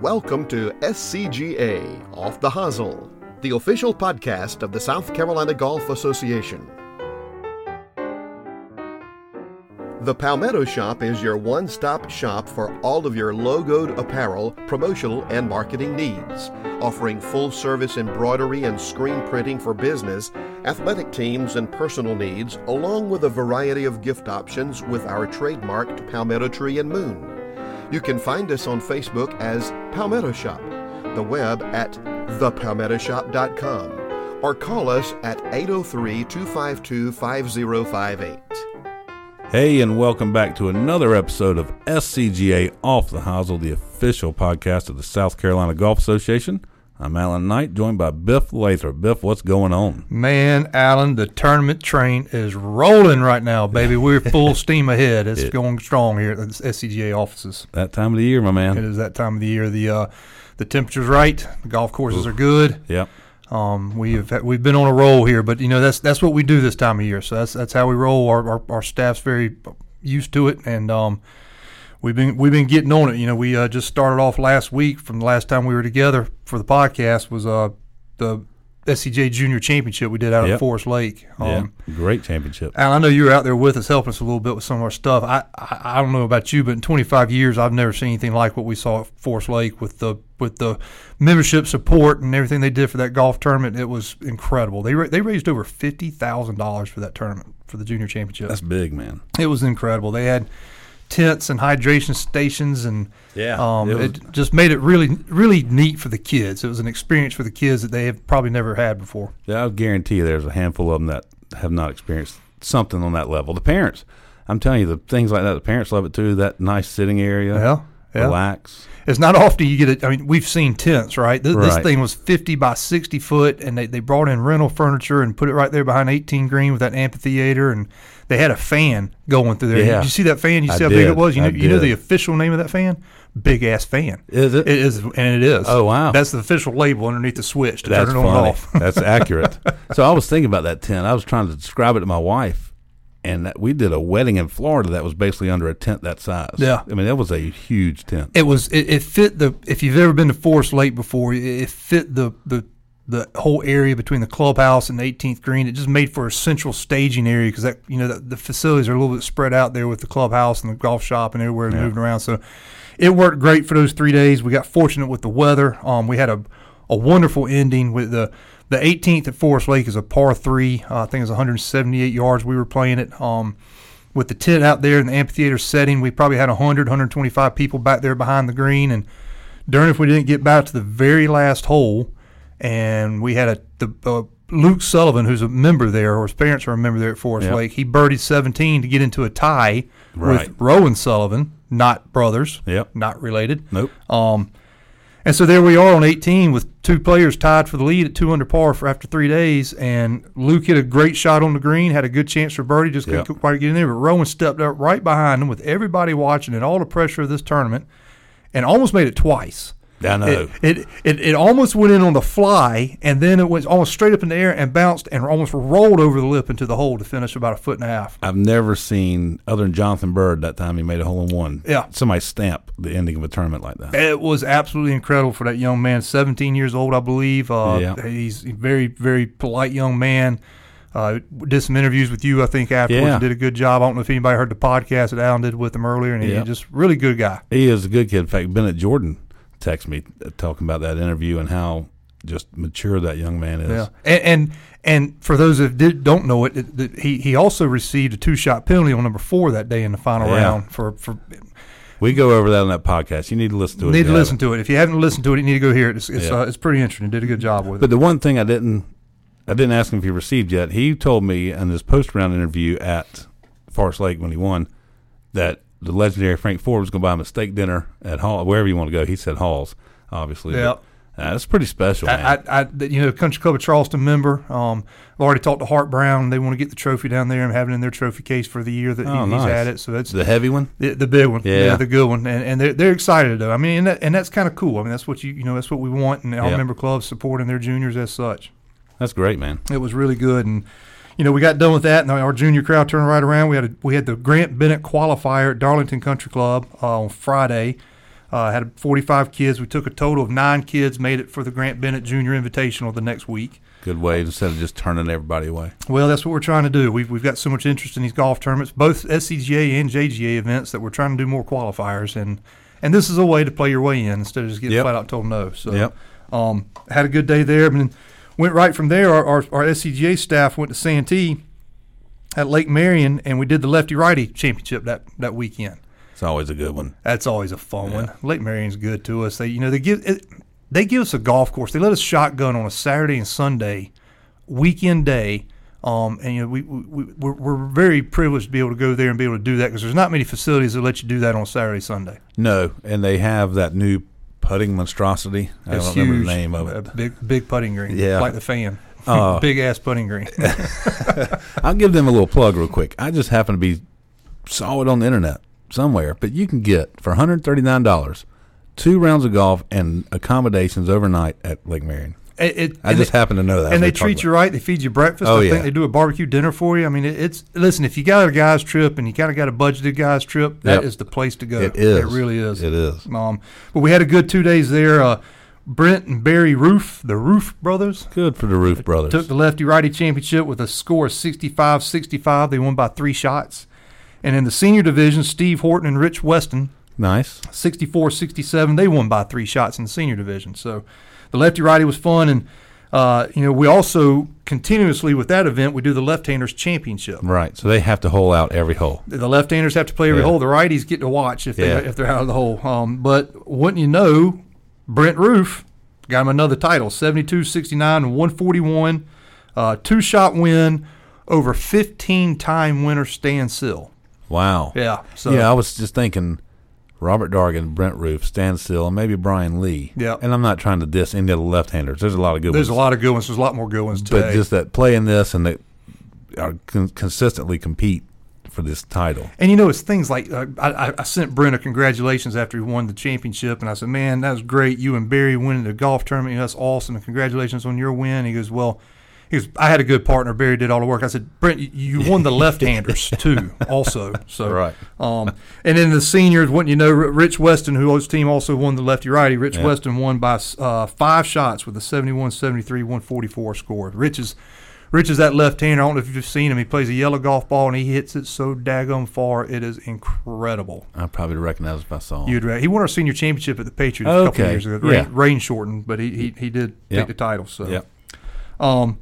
Welcome to SCGA Off the Hosel, the official podcast of the South Carolina Golf Association. The Palmetto Shop is your one stop shop for all of your logoed apparel, promotional, and marketing needs, offering full service embroidery and screen printing for business, athletic teams, and personal needs, along with a variety of gift options with our trademarked Palmetto Tree and Moon. You can find us on Facebook as Palmetto Shop, the web at thepalmettoshop.com, or call us at 803 252 5058. Hey, and welcome back to another episode of SCGA Off the Hosel, the official podcast of the South Carolina Golf Association. I'm Alan Knight, joined by Biff Lathrop. Biff, what's going on? Man, Alan, the tournament train is rolling right now, baby. We're full steam ahead. It's It- going strong here at the SCGA offices. That time of the year, my man. It is that time of the year. The uh, the temperature's right. The golf courses are good. Yep. Um, we have we've been on a roll here, but you know that's that's what we do this time of year. So that's that's how we roll. Our our, our staff's very used to it, and um, we've been we've been getting on it. You know, we uh, just started off last week from the last time we were together for the podcast was uh the SCJ Junior Championship we did out Yep. at Forest Lake. Um, yeah. Great championship. Al, I know you were out there with us, helping us a little bit with some of our stuff. I, I, I don't know about you, but in 25 years, I've never seen anything like what we saw at Forest Lake with the with the membership support and everything they did for that golf tournament. It was incredible. They they raised over fifty thousand dollars for that tournament for the junior championship. That's big, man. it was incredible. They had tents and hydration stations and Yeah, um, it was- it just made it really really neat for the kids. It was an experience for the kids that they have probably never had before. Yeah, I guarantee you there's a handful of them that have not experienced something on that level. The parents, I'm telling you, the things like that, the parents love it too. That nice sitting area. Yeah, yeah. Relax. It's not often you get it. I mean, we've seen tents, right? This, this thing was 50 by 60 foot, and they, they brought in rental furniture and put it right there behind 18 green with that amphitheater, and they had a fan going through there. Yeah. Did you see that fan? You I see how big it was? You know, you know the official name of that fan? Big ass fan. Is it? It is, and it is. Oh, wow. That's the official label underneath the switch to That's turn it on and off. That's accurate. So I was thinking about that tent. I was trying to describe it to my wife, and that we did a wedding in Florida that was basically under a tent that size. Yeah. I mean that was a huge tent. It was it, it fit the if you've ever been to Forest Lake before, it, it fit the the the whole area between the clubhouse and the 18th green. It just made for a central staging area because that you know the, the facilities are a little bit spread out there with the clubhouse and the golf shop and everywhere moving around. So it worked great for those three days. We got fortunate with the weather. Um, we had a a wonderful ending with the the 18th at Forest Lake is a par three. Uh, I think it's 178 yards. We were playing it. Um, with the tent out there in the amphitheater setting, we probably had 100, 125 people back there behind the green. And darn if we didn't get back to the very last hole, and we had a the uh, Luke Sullivan, who's a member there, or his parents are a member there at Forest Yep. Lake. He birdied 17 to get into a tie Right. with Rowan Sullivan, not brothers, Yep. not related. Nope. Um, and so there we are on 18 with two players tied for the lead at two under par for after three days. And Luke hit a great shot on the green, had a good chance for birdie, just couldn't Yep. quite get in there. But Rowan stepped up right behind him with everybody watching and all the pressure of this tournament, and almost made it twice. I know. It, it, it, it almost went in on the fly, and then it was almost straight up in the air and bounced and almost rolled over the lip into the hole to finish about a foot and a half. I've never seen other than Jonathan Bird that time he made a hole in one. Yeah. Somebody stamp the ending of a tournament like that. It was absolutely incredible for that young man, 17 years old, I believe. Uh, Yeah. He's a very, very polite young man. Uh, did some interviews with you, I think, afterwards. Yeah. and Did a good job. I don't know if anybody heard the podcast that Alan did with him earlier, and he's Yeah. just really good guy. He is a good kid. In fact, Bennett Jordan texted me talking about that interview and how just mature that young man is. Yeah, and and, and for those that did, don't know it, it, it- he he also received a two shot penalty on number four that day in the final Yeah. round for for We go over that on that podcast. You need to listen to it. need to listen to it. If you haven't listened to it, you need to go hear it. It's it's, Yeah. uh, it's pretty interesting. Did a good job with it. But the one thing I didn't, I didn't ask him if he received yet. He told me in this post round interview at Forest Lake when he won that the legendary Frank Ford was going to buy him a steak dinner at Hall, wherever you want to go. He said Halls, obviously. Yeah. Uh, that's pretty special, man. I, I, I, you know, Country Club of Charleston member. Um, I've already talked to Hart Brown. They want to get the trophy down there and have it in their trophy case for the year that Oh, he, he's nice. at it. So that's the heavy one. the, the big one, Yeah. the good one, and, and they're, they're excited though. I mean, and, that, and that's kind of cool. I mean, that's what you you know that's what we want, and all Yeah. member clubs supporting their juniors as such. That's great, man. It was really good, and you know we got done with that, and our junior crowd turned right around. We had a, we had the Grant Bennett qualifier at Darlington Country Club uh, on Friday. Uh, had 45 kids. We took a total of nine kids, made it for the Grant Bennett Junior Invitational the next week. Good way instead of just turning everybody away. Well, that's what we're trying to do. We've, we've got so much interest in these golf tournaments, both SCGA and JGA events, that we're trying to do more qualifiers. And, and this is a way to play your way in instead of just getting Yep. flat out told no. So Yep. um, had a good day there. And then went right from there. Our, our, our SCGA staff went to Santee at Lake Marion, and we did the lefty righty championship that, that weekend. It's always a good one. That's always a fun one. Lake Marion's good to us. They, you know, they give it, they give us a golf course. They let us shotgun on a Saturday and Sunday, weekend day. Um, and you know, we, we we're, we're very privileged to be able to go there and be able to do that because there's not many facilities that let you do that on Saturday, Sunday. No, and they have that new putting monstrosity. I It's don't remember huge. the name of it. big, big putting green. Yeah. like the fan. Uh, big ass putting green. I'll give them a little plug real quick. I just happen to be saw it on the internet somewhere, but you can get for one hundred thirty nine dollars two rounds of golf and accommodations overnight at Lake Marion. It, I just they- happen to know that. and they treat about you right. They feed you breakfast. Oh, I yeah. think they do a barbecue dinner for you. I mean, it, it's listen. If you got a guy's trip and you kind of got a budgeted guy's trip, that is Yep. the place to go. It is. It really is. It is. Um, but we had a good two days there. Uh, Brent and Barry Roof, the Roof brothers, Good for the Roof Brothers. took the lefty righty championship with a score of 65 65. They won by three shots. And in the senior division, Steve Horton and Rich Weston, nice. 64 67, they won by three shots in the senior division. So the lefty righty was fun. And, uh, you know, we also continuously with that event, we do the left handers championship. Right. So they have to hole out every hole. The left handers have to play every Yeah. hole. The righties get to watch if they Yeah. if they're out of the hole. Um, but wouldn't you know, Brent Roof got him another title, 72, 69, and 141. Uh, two shot win over 15 time winner Stan Sill. Wow. Yeah. So yeah, I was just thinking Robert Dargan, Brent Roof, Stan Still, and maybe Brian Lee. Yeah. And I'm not trying to diss any of the left handers. There's a lot of good there's a lot of good ones. There's a lot more good ones today. But just that playing this and that are con- consistently compete for this title. And you know, it's things like uh, I, I- I sent Brent a congratulations after he won the championship, and I said, "Man, that was great. You and Barry winning the golf tournament. You know, that's awesome. And congratulations on your win." He goes, "Well." He goes, I had a good partner. Barry did all the work. I said, Brent, you- won the left-handers too, also. So, Right. Um, and then the seniors, wouldn't you know, Rich Weston, who his team also won the lefty-righty. Rich Yeah. Weston won by uh, five shots with a 71, 73, 144 score. Rich is Rich is that left-hander. I don't know if you've seen him. He plays a yellow golf ball and he hits it so daggone far. It is incredible. I probably recognize if I saw him. You'd ra- he won our senior championship at the Patriots a couple Okay. years ago. Yeah. Rain, rain shortened, but he he, he did Yep. take the title. So Yep. um,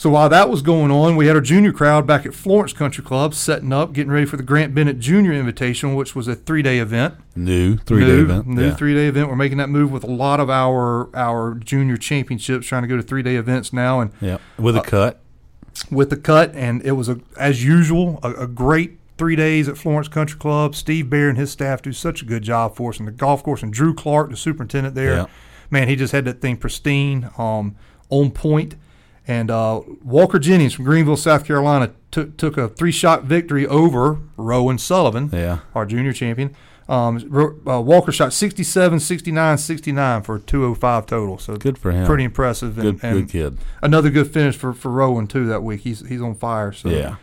so while that was going on, we had our junior crowd back at Florence Country Club setting up, getting ready for the Grant Bennett Junior Invitational, which was a three-day event. New three day event. New yeah. three-day event. We're making that move with a lot of our our junior championships, trying to go to three-day events now, and yeah. With Uh, a cut. with the cut, and it was a as usual a, a great three days at Florence Country Club. Steve Bear and his staff do such a good job for us, and the golf course, and Drew Clark, the superintendent there, Yeah. man, he just had that thing pristine, um, on point. And uh, Walker Jennings from Greenville, South Carolina, took took a three shot victory over Rowan Sullivan, Yeah. our junior champion. Um, uh, Walker shot 67, 69, 69 for a 205 total. So Good for him. pretty impressive. And, Good and good kid. another good finish for, for Rowan too that week. He's he's on fire. So Yeah.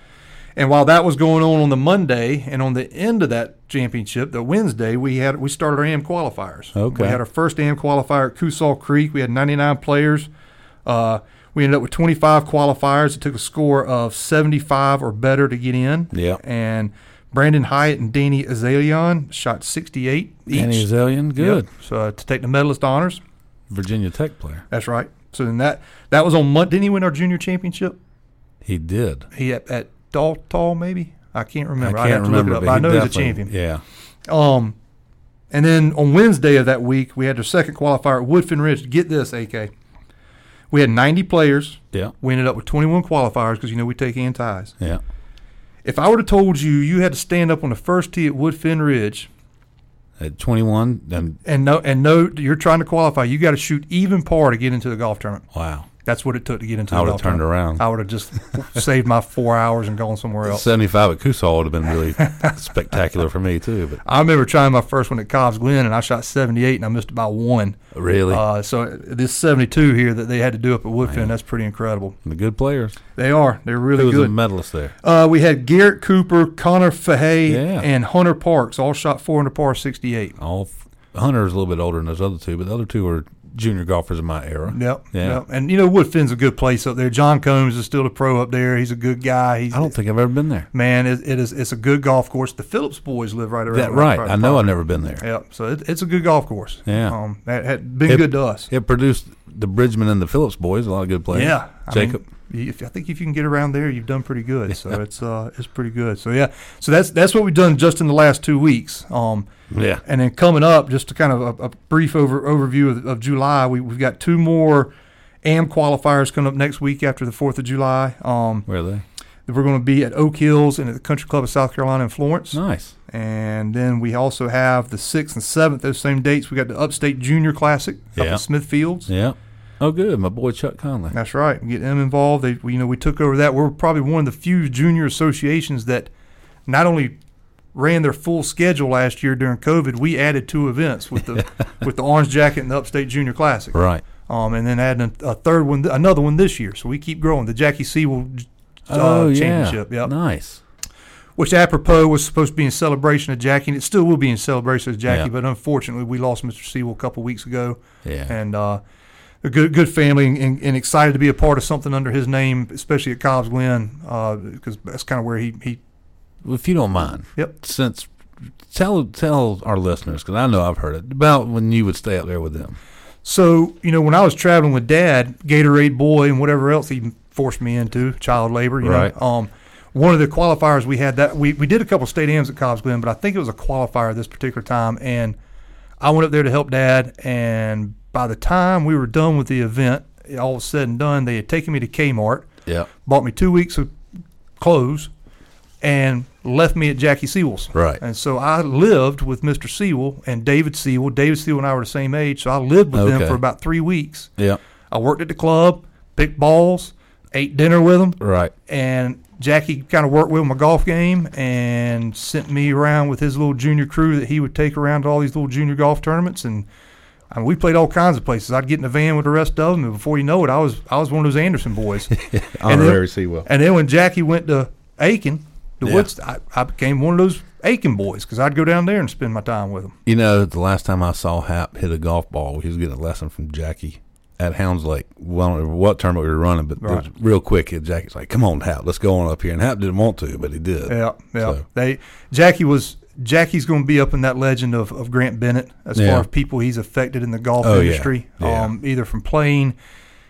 And while that was going on on the Monday, and on the end of that championship, the Wednesday, we had we started our AM qualifiers. Okay. We had our first AM qualifier at Coosaw Creek. We had 99 players. Uh, we ended up with 25 qualifiers. It took a score of 75 or better to get in. Yeah. And Brandon Hyatt and Danny Azalian shot 68 each. Danny Azalian, Yep. good. So uh, to take the medalist honors. Virginia Tech player. That's right. So then that that was on Monday. Didn't he win our junior championship? He did. He at, at Daltall maybe. I can't remember. I I'd can't to remember, look it but up. I he know he's a champion. Yeah. Um, and then on Wednesday of that week, we had our second qualifier at Woodfin Ridge. Get this, AK. We had 90 players. Yeah. We ended up with 21 qualifiers because you know we take antis. Yeah. If I would have told you you had to stand up on the first tee at Woodfin Ridge At 21, then and no, and that you're trying to qualify, you got to shoot even par to get into the golf tournament. wow. That's what it took to get into I the would have turned around. I would have just saved my four hours and gone somewhere else. 75 at Coosaw would have been really spectacular for me too. But I remember trying my first one at Cobb's Glen, and I shot 78, and I missed about one. really, Uh, so this 72 here that they had to do up at Woodfin, that's pretty incredible. the good players. They are. They're really Who was a good. medalist there? Uh, we had Garrett Cooper, Connor Fahey, Yeah. and Hunter Parks all shot four under par 68. All Hunter is a little bit older than those other two, but the other two are junior golfers in my era. Yep. Yeah. Yep. And you know Woodfin's a good place up there. John Combs is still a pro up there. He's a good guy. He's I don't think I've ever been there. man. It, it is. It's a good golf course. The Phillips boys live right around. That right. right I know I've never been there. Yep. So it, it's a good golf course. Yeah. Um, that had been It- good to us. It produced the Bridgman and the Phillips boys, a lot of good players. Yeah, I Jacob. mean, if, I think if you can get around there, you've done pretty good. So it's uh, it's pretty good. So yeah, so that's that's what we've done just in the last two weeks. Um, yeah. and then coming up, just to kind of a, a brief over overview of, of July, we, we've got two more AM qualifiers coming up next week after the Fourth of July. Um, Where are they? we're going to be at Oak Hills and at the Country Club of South Carolina in Florence. Nice. And then we also have the sixth and seventh, those same dates. We got the Upstate Junior Classic up Yeah. in Smithfields. Yeah. Oh, good. My boy Chuck Conley. That's right. Get them involved. They, you know, we took over that. We're probably one of the few junior associations that not only ran their full schedule last year during COVID, we added two events with the with the Orange Jacket and the Upstate Junior Classic. Right. Um, and then adding a, a third one, another one this year. So we keep growing. The Jackie Sewell uh, oh, yeah. Championship. Yep. Nice. Which apropos was supposed to be in celebration of Jackie, and it still will be in celebration of Jackie. Yeah. But unfortunately, we lost Mr. Sewell a couple weeks ago Yeah. and uh, a good good family and, and excited to be a part of something under his name, especially at Cobb's Glen, because that's kind of where he, he if you don't mind, Yep. Since tell tell our listeners because I know I've heard it about when you would stay up there with them. So you know when I was traveling with Dad, Gatorade boy and whatever else he forced me into, child labor. You Right. know, um, one of the qualifiers we had that we we did a couple state ams at Cobb's Glen, but I think it was a qualifier this particular time, and I went up there to help Dad, and by the time we were done with the event, all was said and done, they had taken me to Kmart. Yeah. bought me two weeks of clothes and left me at Jackie Sewell's. Right. And so I lived with Mr. Sewell and David Sewell. David Sewell and I were the same age, so I lived with them for about three weeks. Yeah. I worked at the club, picked balls, ate dinner with them, Right. and Jackie kind of worked with my golf game and sent me around with his little junior crew that he would take around to all these little junior golf tournaments and. I mean, we played all kinds of places. I'd get in the van with the rest of them, and before you know it, I was I was one of those Anderson boys. Honorary Sewell. And then when Jackie went to Aiken, the Yeah. Woods, I, I became one of those Aiken boys because I'd go down there and spend my time with them. You know, the last time I saw Hap hit a golf ball, he was getting a lesson from Jackie at Hounds Lake. Well, I don't remember what tournament we were running, but it was Right. real quick. Jackie's like, "Come on, Hap, let's go on up here." And Hap didn't want to, but he did. Yeah, yeah. So- They Jackie was Jackie's going to be up in that legend of, of Grant Bennett as Yeah. far as people he's affected in the golf Oh, yeah. industry. Yeah. Um, either from playing,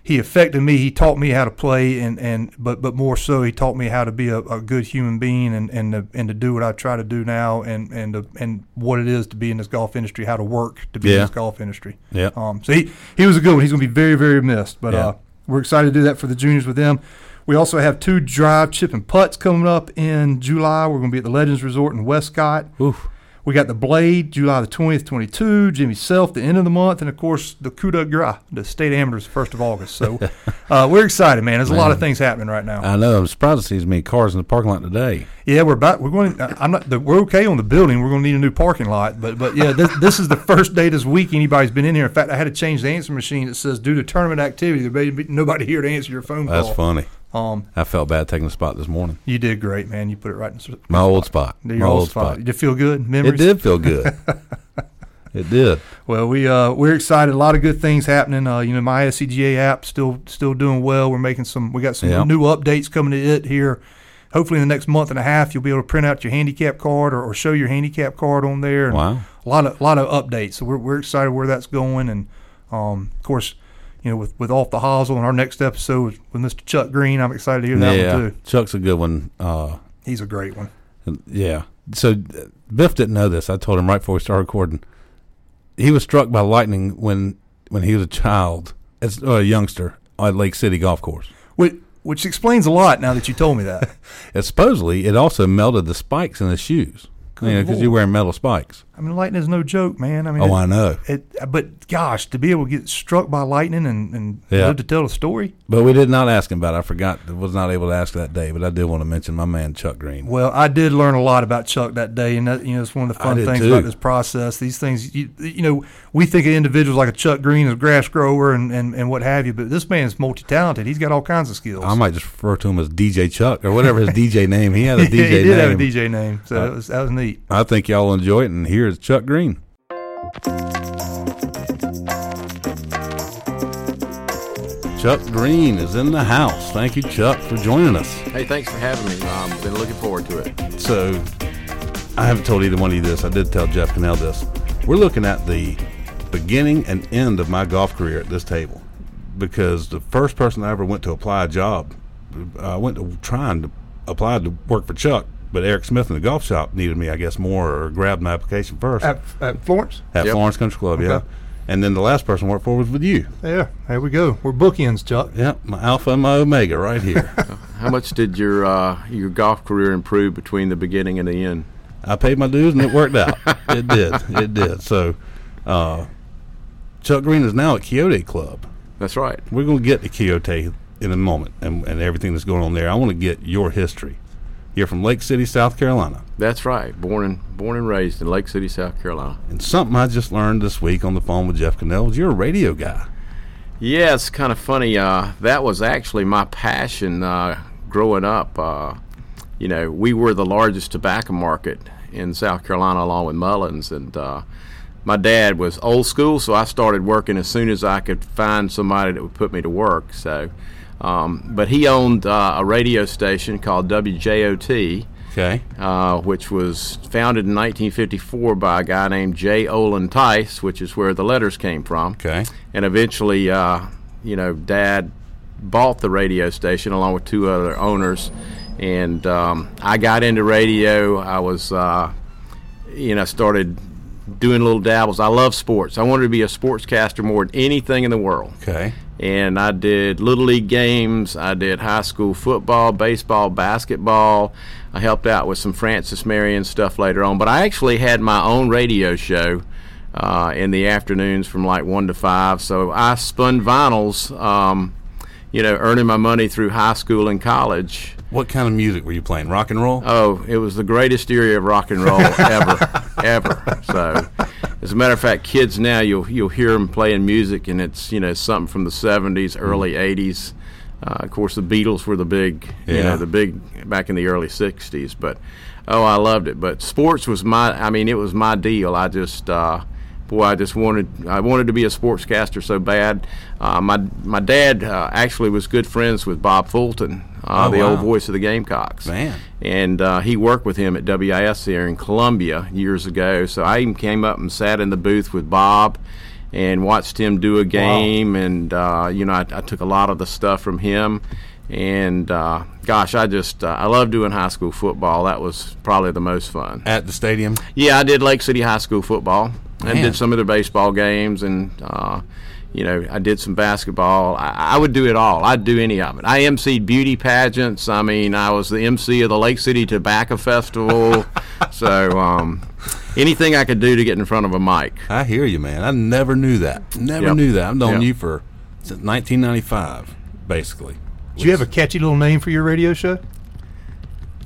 he affected me. He taught me how to play, and, and but but more so, he taught me how to be a, a good human being and and to, and to do what I try to do now, and and to, and what it is to be in this golf industry, how to work to be in this golf industry. Yeah. Um, so he, he was a good one. He's going to be very, very missed. But Yeah. uh, we're excited to do that for the juniors with them. We also have two drive, chip, and putts coming up in July. We're going to be at the Legends Resort in Westcott. Oof. We got the Blade, July the 20th, 22, Jimmy Self, the end of the month, and of course the Coup de Gras, the state amateurs, 1st of August. So uh, we're excited, man. There's a lot of things happening right now. I know. I'm surprised to see as many cars in the parking lot today. Yeah, we're about. We're going. I'm not. The, we're okay on the building. We're going to need a new parking lot. But but yeah, this, this is the first day this week anybody's been in here. In fact, I had to change the answer machine. It says due to tournament activity, there may be nobody here to answer your phone That's call. That's funny. Um, I felt bad taking the spot this morning. you did great, man. You put it right in the My old spot. your My old spot. Did it feel good? Memories. It did feel good. it did. Well, we uh, we're excited. A lot of good things happening. Uh, you know, my SCGA app still still doing well. We're making some. We got some Yeah. new updates coming to it here. Hopefully, in the next month and a half, you'll be able to print out your handicap card or, or show your handicap card on there. And Wow. A lot of lot of updates. So we're we're excited where that's going. And um, of course, you know, with with off the hosel and our next episode with, Mr. Chuck Green, I'm excited to hear that yeah. one too. Chuck's a good one. Uh, He's a great one. Yeah. So Biff didn't know this. I told him right before we started recording. He was struck by lightning when when he was a child, as uh, a youngster, at Lake City Golf Course. Which which explains a lot now that you told me that. Supposedly, it also melted the spikes in his shoes. You know, because you're wearing metal spikes. I mean, lightning is no joke, man. I mean, Oh, it- I know. It, but gosh, to be able to get struck by lightning and, and Yeah. live to tell the story. But we did not ask him about it. I forgot. Was not able to ask that day, but I did want to mention my man, Chuck Green. Well, I did learn a lot about Chuck that day, and that you know it's one of the fun things too. about this process. These things, you, you know, we think of individuals like a Chuck Green as a grass grower and, and, and what have you, but this man is multi talented. He's got all kinds of skills. I might just refer to him as DJ Chuck or whatever his DJ name. He had a DJ. he did name. have a DJ name, so Uh, that was that was neat. I think y'all enjoy it. And here's Chuck Green. Chuck Green is in the house. Thank you, Chuck, for joining us. Hey, thanks for having me. I've um, been looking forward to it. So, I haven't told either one of you this. I did tell Jeff Cannell this. We're looking at the beginning and end of my golf career at this table because the first person I ever went to apply a job, I went to trying to apply to work for Chuck, but Eric Smith in the golf shop needed me, I guess, more or grabbed my application first At, at Florence? at Yep. Florence Country Club. Yeah, and then the last person I worked for was with you. Yeah, there we go. We're bookends, Chuck. Yep, my alpha and my omega right here. How much did your uh, your golf career improve between the beginning and the end? I paid my dues and it worked out. it did. It did. So, uh, Chuck Green is now at Quixote Club. That's right. We're going to get to Quixote in a moment and, and everything that's going on there. I want to get your history. You're from Lake City, South Carolina. That's right. Born and born and raised in Lake City, South Carolina. And something I just learned this week on the phone with Jeff Cannell is you're a radio guy. Yeah, it's kind of funny. Uh, that was actually my passion uh, growing up. Uh, you know, we were the largest tobacco market in South Carolina, along with Mullins, and uh, my dad was old school, so I started working as soon as I could find somebody that would put me to work. So, um, but he owned uh, a radio station called WJOT. Okay. uh, which was founded in 1954 by a guy named J. Olin Tice, which is where the letters came from. Okay. And eventually, uh, you know, Dad bought the radio station along with two other owners. And um, I got into radio. I was, uh, you know, started doing little dabbles. I love sports. I wanted to be a sportscaster more than anything in the world Okay. And I did little league games. I did high school football, baseball, basketball. I helped out with some Francis Marion stuff later on. But I actually had my own radio show uh, in the afternoons from like one to five. So I spun vinyls, um, you know, earning my money through high school and college. What kind of music were you playing? Rock and roll? Oh, it was the greatest era of rock and roll ever, ever. So, as a matter of fact, kids now you'll you'll hear them playing music, and it's you know something from the '70s, early '80s. Uh, of course, the Beatles were the big, you Yeah. know, the big back in the early '60s. But oh, I loved it. But sports was my, I mean, it was my deal. I just. Uh, Boy, I just wanted I wanted to be a sportscaster so bad. Uh, my my dad uh, actually was good friends with Bob Fulton, uh, Oh, the wow. old voice of the Gamecocks Man. and uh, he worked with him at WIS here in Columbia years ago. So I even came up and sat in the booth with Bob and watched him do a game, and uh, you know I, I took a lot of the stuff from him. And uh, gosh, I just uh, I love doing high school football. That was probably the most fun. At the stadium? Yeah, I did Lake City High School football. Man. did some of their baseball games, and uh, you know, I did some basketball. I, I would do it all. I'd do any of it. I emceed beauty pageants. I mean, I was the MC of the Lake City Tobacco Festival. so um, anything I could do to get in front of a mic. I hear you, man. I never knew that. Never Yep. knew that. I've known Yep. you for since 1995, basically. Do you have a catchy little name for your radio show?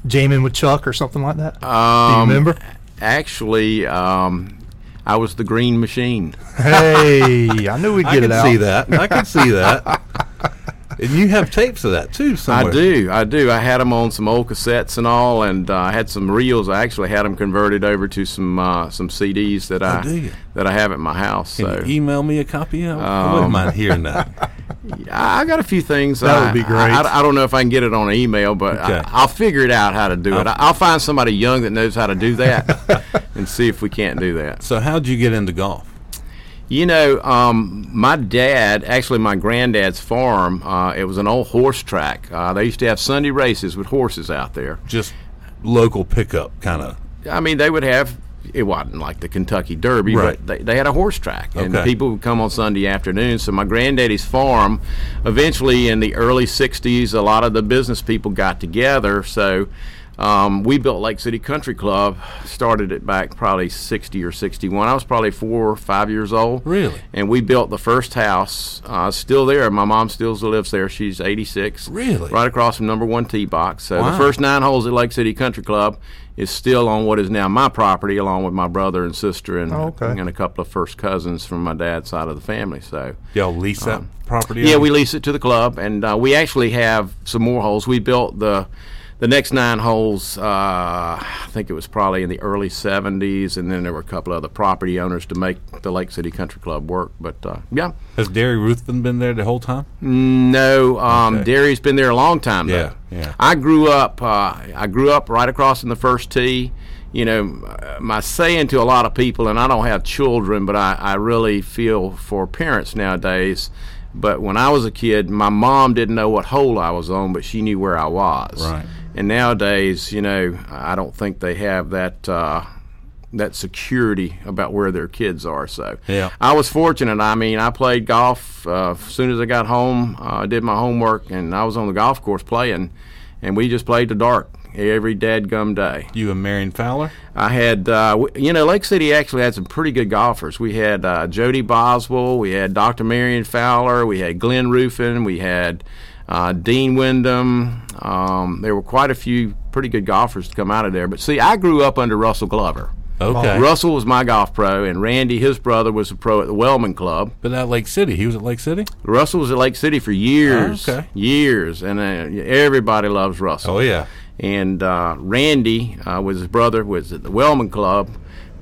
Jamming with Chuck or something like that? Do you Um, remember? Actually, um, I was the Green Machine. hey, I knew we'd get can it out. see that. I can see that. and you have tapes of that too somewhere. I do, I do. I had them on some old cassettes and all, and uh, I had some reels. I actually had them converted over to some uh, some CDs that I do that I have at my house. Can So you email me a copy of? I wouldn't mind hearing that. I I got a few things. That would be great. I, I- I don't know if I can get it on an email, but Okay. I, I'll figure it out how to do it. I, I'll find somebody young that knows how to do that, and see if we can't do that. So how'd you get into golf? You know, um, my dad, actually my granddad's farm, uh, it was an old horse track. Uh, they used to have Sunday races with horses out there. Just local pickup kind of. I mean, they would have. It wasn't like the Kentucky Derby, Right. but they, they had a horse track, and Okay. people would come on Sunday afternoons. So my granddaddy's farm, eventually in the early '60s, a lot of the business people got together. So um, we built Lake City Country Club. Started it back probably '60 or '61. I was probably four or five years old. Really? And we built the first house. Uh, still there. My mom still lives there. She's 86. Really? Right across from number one tee box. So Wow. the first nine holes at Lake City Country Club is still on what is now my property, along with my brother and sister and, Oh, okay. and a couple of first cousins from my dad's side of the family. So. Y'all lease that property? Um, Yeah, out? we lease it to the club, and uh, we actually have some more holes. We built the the next nine holes, uh, I think it was probably in the early 70s, and then there were a couple other property owners to make the Lake City Country Club work. But uh, yeah, Has Derry Ruthven been there the whole time? no, um, Okay. Derry's been there a long time. Though. Yeah, yeah. I grew up. Uh, I grew up right across in the first tee. You know, my saying to a lot of people, and I don't have children, but I, I really feel for parents nowadays. But when I was a kid, my mom didn't know what hole I was on, but she knew where I was. Right. And nowadays, you know, I don't think they have that. Uh, that security about where their kids are. So Yeah. I was fortunate. I mean, I played golf uh, as soon as I got home. uh, I did my homework, and I was on the golf course playing, and we just played the dark every dadgum day. You and Marion Fowler? I had, uh, you know, Lake City actually had some pretty good golfers. We had uh, Jody Boswell, we had Dr. Marion Fowler, we had Glenn Ruffin, we had uh, Dean Wyndham. Um, there were quite a few pretty good golfers to come out of there. But see, I grew up under Russell Glover. Okay. Russell was my golf pro, and Randy, his brother, was a pro at the Wellman Club. But at Lake City, he was at Lake City. Russell was at Lake City for years, Oh, okay. years, and uh, everybody loves Russell. Oh yeah. And uh, Randy uh, was his brother, was at the Wellman Club,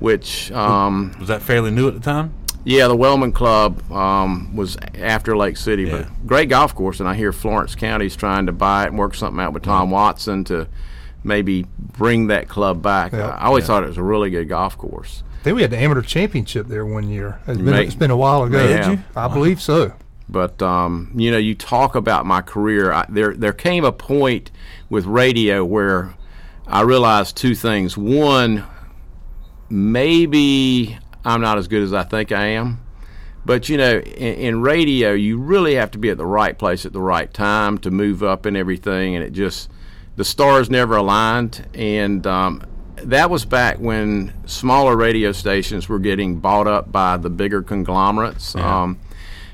which um, Was that fairly new at the time? Yeah, the Wellman Club um, was after Lake City, Yeah. but great golf course. And I hear Florence County's trying to buy it and work something out with Tom Watson to maybe bring that club back. Yeah. I always thought it was a really good golf course. I think we had the amateur championship there one year. It's been, May- it's been a while ago. have. I believe so. But um, you know, you talk about my career. I, there, there came a point with radio where I realized two things. One, maybe I'm not as good as I think I am. But you know, in, in radio, you really have to be at the right place at the right time to move up and everything. And it just the stars never aligned. And um, that was back when smaller radio stations were getting bought up by the bigger conglomerates. Um,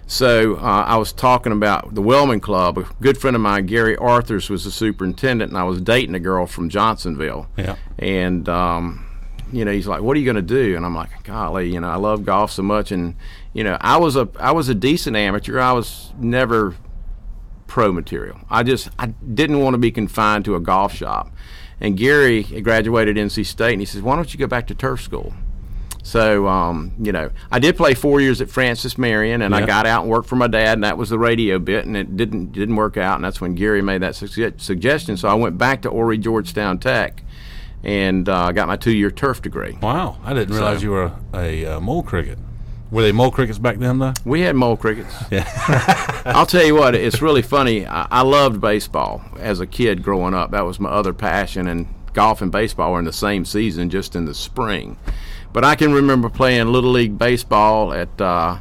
so uh, I was talking about the Wellman Club. A good friend of mine, Gary Arthurs, was the superintendent, and I was dating a girl from Johnsonville. Yeah. And um, you know, he's like, "What are you going to do?" And I'm like, "Golly, you know, I love golf so much." And you know, I was a I was a decent amateur. I was never pro material. I just I didn't want to be confined to a golf shop. And Gary graduated NC State, and he says, "Why don't you go back to turf school?" So, um, you know, I did play four years at Francis Marion, and Yeah. I got out and worked for my dad, and that was the radio bit, and it didn't didn't work out, and that's when Gary made that sugge- suggestion. So I went back to Horry Georgetown Tech, and uh, got my two year turf degree. Wow. I didn't realize So- you were a, uh, mole cricket. Were they mole crickets back then though? We had mole crickets. Yeah. I'll tell you what, it's really funny. I, I loved baseball as a kid growing up. That was my other passion, and golf and baseball were in the same season, just in the spring. But I can remember playing little league baseball at uh,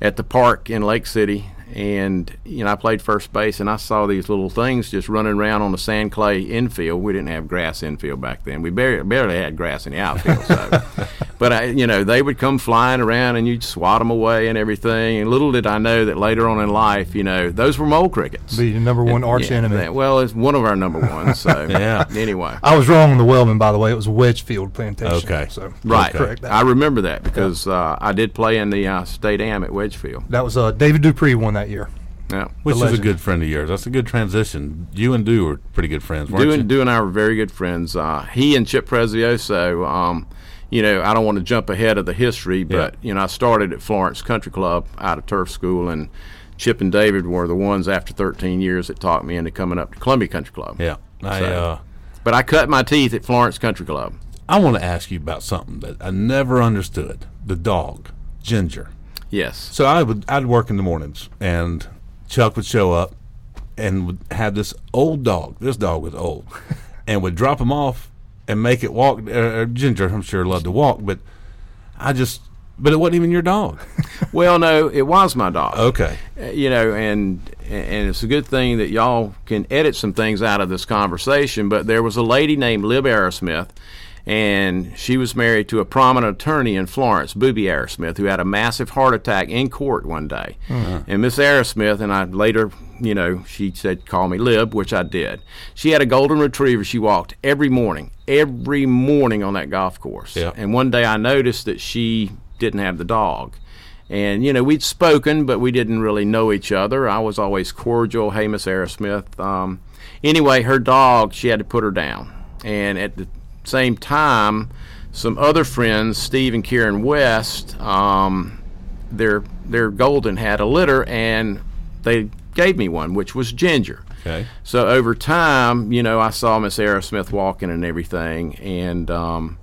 at the park in Lake City, and you know I played first base, and I saw these little things just running around on the sand clay infield. We didn't have grass infield back then. We barely, barely had grass in the outfield. So, but I, you know, they would come flying around, and you'd swat them away and everything. And little did I know that later on in life, you know, those were mole crickets. The number one arch Yeah, enemy. that- well, it's one of our number ones. So Yeah. Anyway. I was wrong on the Wellman, by the way. It was Wedgefield Plantation. Okay. So Right, correct that. I remember that because uh, I did play in the uh, state am at Wedgefield. that was uh, David Dupree won that year. Yeah, Which is a good friend of yours. That's a good transition. You and Do were pretty good friends, weren't Dew you? and, Dew and I were very good friends. Uh, he and Chip Prezioso, um, you know, I don't want to jump ahead of the history, but, Yeah. you know, I started at Florence Country Club out of turf school, and Chip and David were the ones after 13 years that talked me into coming up to Columbia Country Club. Yeah. I So- uh, But I cut my teeth at Florence Country Club. I want to ask you about something that I never understood. The dog, Ginger. Yes. So I would I'd work in the mornings, and Chuck would show up and would have this old dog. This dog was old, and would drop him off and make it walk. Uh, Ginger, I'm sure, loved to walk, but I just, but it wasn't even your dog. Well, no, it was my dog. Okay. Uh, you know, and and it's a good thing that y'all can edit some things out of this conversation. But there was a lady named Lib Arrowsmith, and she was married to a prominent attorney in Florence, Booby Arrowsmith, who had a massive heart attack in court one day. And Miss Arrowsmith, and I later, you know, she said, "Call me Lib," which I did. She had a golden retriever. She walked every morning, every morning on that golf course. Yeah. And one day I noticed that she didn't have the dog. And you know we'd spoken, but we didn't really know each other. I was always cordial. Hey, Miss Arrowsmith. Um, anyway, her dog, she had to put her down. And at the same time, some other friends, Steve and Karen West, um, their their golden had a litter, and they gave me one, which was Ginger. Okay. So over time, you know, I saw Miss Arrowsmith walking and everything, and um,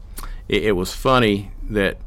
it, it was funny that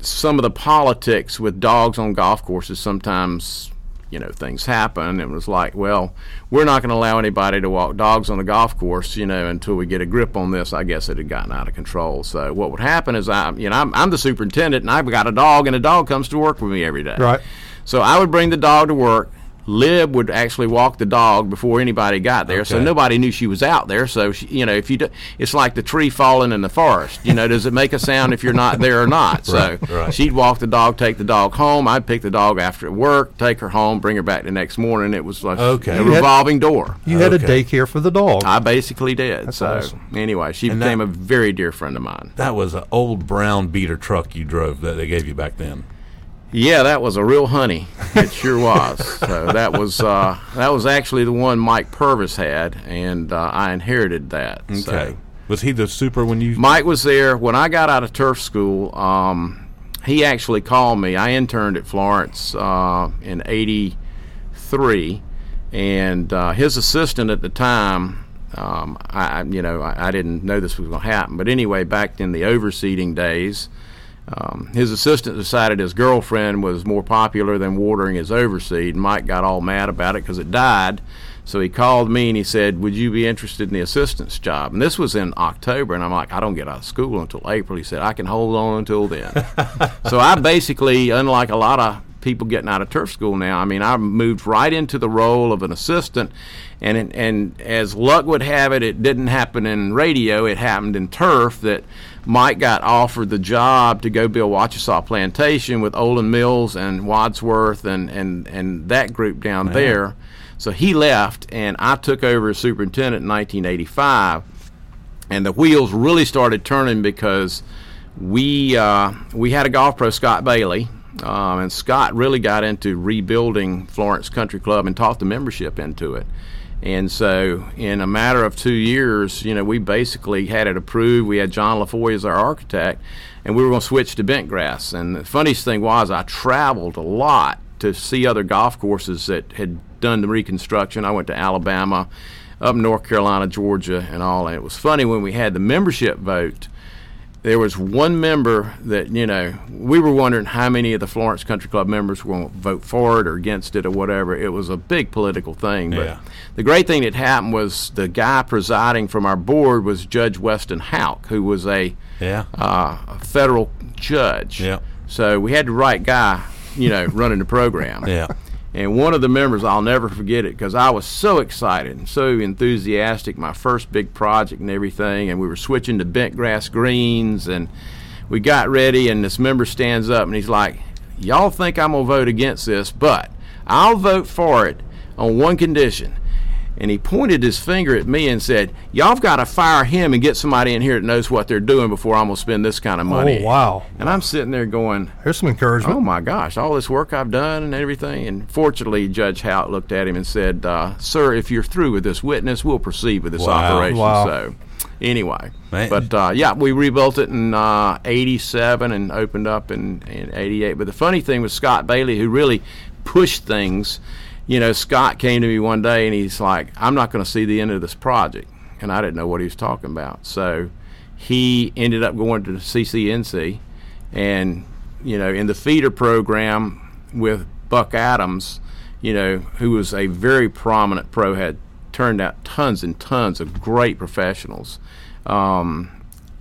some of the politics with dogs on golf courses sometimes you know things happen. It was like well we're not going to allow anybody to walk dogs on the golf course you know until we get a grip on this. I guess it had gotten out of control. So what would happen is i you know i'm, I'm the superintendent and i've got a dog and a dog comes to work with me every day. Right. so i would bring the dog to work Lib would actually walk the dog before anybody got there, so nobody knew she was out there. So she, you know, if you, do, it's like the tree falling in the forest. You know, does it make a sound if you're not there or not? So Right, right. she'd walk the dog, take the dog home. I'd pick the dog after work, take her home, bring her back the next morning. It was like Okay. a You had- revolving door. You had a daycare for the dog. I basically did. so awesome. anyway, she And became that- a very dear friend of mine. That was an old brown beater truck you drove that they gave you back then. Yeah, that was a real honey. It sure was. so that was uh, that was actually the one Mike Purvis had, and uh, I inherited that. Okay. So. Was he the super when you? Mike was there when I got out of turf school. Um, he actually called me. I interned at Florence uh, in '83, and uh, his assistant at the time. Um, I, I- you know, I, I didn't know this was going to happen, but anyway, back in the overseeding days, um, his assistant decided his girlfriend was more popular than watering his overseed. Mike got all mad about it because it died. So he called me and he said, Would you be interested in the assistant's job? And this was in October. And I'm like, I don't get out of school until April. He said, I can hold on until then. so I basically, unlike a lot of people getting out of turf school now, I mean, I moved right into the role of an assistant. And, and as luck would have it, it didn't happen in radio, it happened in turf that Mike got offered the job to go build Wachesaw Plantation with Olan Mills and Wadsworth and, and, and that group down there. So he left, and I took over as superintendent in 1985. And the wheels really started turning because we uh, we had a golf pro, Scott Bailey, um, and Scott really got into rebuilding Florence Country Club and talked the membership into it. And so, in a matter of two years, you know, we basically had it approved. We had John LaFoy as our architect, and we were going to switch to bentgrass. And the funniest thing was, I traveled a lot to see other golf courses that had done the reconstruction. I went to Alabama, up North Carolina, Georgia, and all. And it was funny when we had the membership vote there was one member that you know we were wondering how many of the Florence Country Club members were going to vote for it or against it or whatever. It was a big political thing. But Yeah. the great thing that happened was the guy presiding from our board was Judge Weston Houck, who was a, Yeah. uh, a federal judge. Yeah. So we had the right guy, you know, running the program. Yeah. And one of the members, I'll never forget it because I was so excited and so enthusiastic. My first big project and everything, and we were switching to bent grass greens, and we got ready. And this member stands up and he's like, "Y'all think I'm gonna vote against this, but I'll vote for it on one condition." And he pointed his finger at me and said, "Y'all've got to fire him and get somebody in here that knows what they're doing before I'm gonna spend this kind of money." Oh wow! And I'm sitting there going, There's some encouragement. Oh my gosh, all this work I've done and everything. And fortunately, Judge Houck looked at him and said, uh, Sir, if you're through with this witness, we'll proceed with this Wow. operation. Wow. So, anyway. Man. But uh, yeah, we rebuilt it in uh, 87 and opened up in, in 88. But the funny thing was Scott Bailey, who really pushed things. You know, Scott came to me one day and he's like, I'm not going to see the end of this project. And I didn't know what he was talking about. So he ended up going to CCNC and you know in the feeder program with Buck Adams, you know, who was a very prominent pro, had turned out tons and tons of great professionals. Um,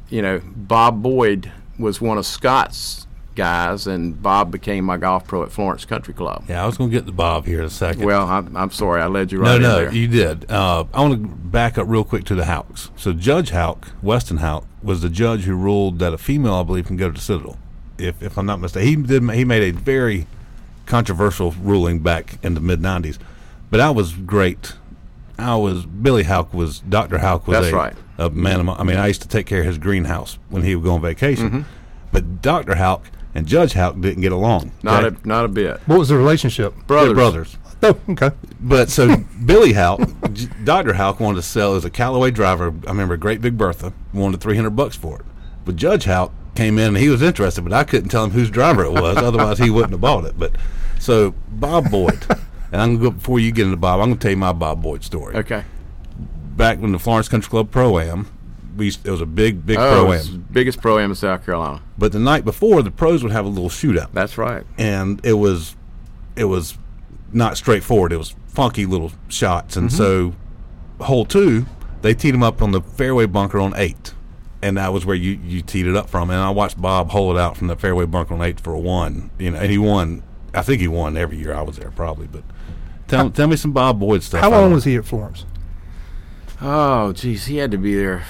you know, Bob Boyd was one of Scott's guys, and Bob became my golf pro at Florence Country Club. Yeah, I was going to get to Bob here in a second. Well, I'm, I'm sorry, I led you no, right in no, there. you did. Uh, I want to back up real quick to the Houcks. So Judge Houck, Weston Houck, was the judge who ruled that a female, I believe, can go to the Citadel. If, if I'm not mistaken, he did. He made a very controversial ruling back in the mid '90s, but I was great. I was Billy Houck was Doctor Houck was That's a, right. a man. Of I mean, I used to take care of his greenhouse when he would go on vacation. Mm-hmm. But Doctor Houck and Judge Houck didn't get along. not okay? a not a bit. What was the relationship? They're Brothers. brothers. Oh, okay. But so Billy Houck, Dr. Houck wanted to sell as a Callaway driver. I remember Great Big Bertha wanted 300 bucks for it. But Judge Houck came in and he was interested, but I couldn't tell him whose driver it was. otherwise, he wouldn't have bought it. But so Bob Boyd, and I'm going to go before you get into Bob, I'm going to tell you my Bob Boyd story. Okay. Back when the Florence Country Club Pro Am, we it was a big, big Oh, Pro it's Am. biggest pro am in South Carolina. But the night before, the pros would have a little shootout. That's right. and it was it was not straightforward. It was funky little shots, and mm-hmm. so hole two they teed him up on the fairway bunker on eight, and that was where you you teed it up from. And I watched Bob hole it out from the fairway bunker on eight for a one. You know, and he won. I think he won every year I was there, probably. But tell tell me some Bob Boyd stuff. How long was he at Florence? Oh, geez, he had to be there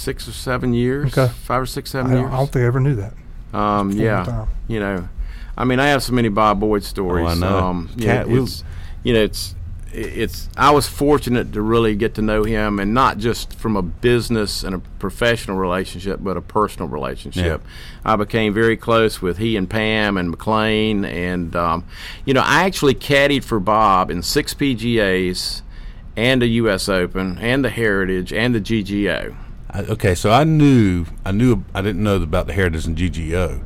six or seven years. Okay. Five or six, seven don't, years. I don't think I ever knew that. Um, yeah, you know, I mean, I have so many Bob Boyd stories. Oh, I know. Um, you Cat- know, it's, you know, it's, it's. I was fortunate to really get to know him, and not just from a business and a professional relationship, but a personal relationship. I became very close with he and Pam and McLean, and um, you know, I actually caddied for Bob in six PGA's, and a U.S. Open, and the Heritage, and the GGO. I, okay, so I knew I knew I didn't know about the Heritage and GGO.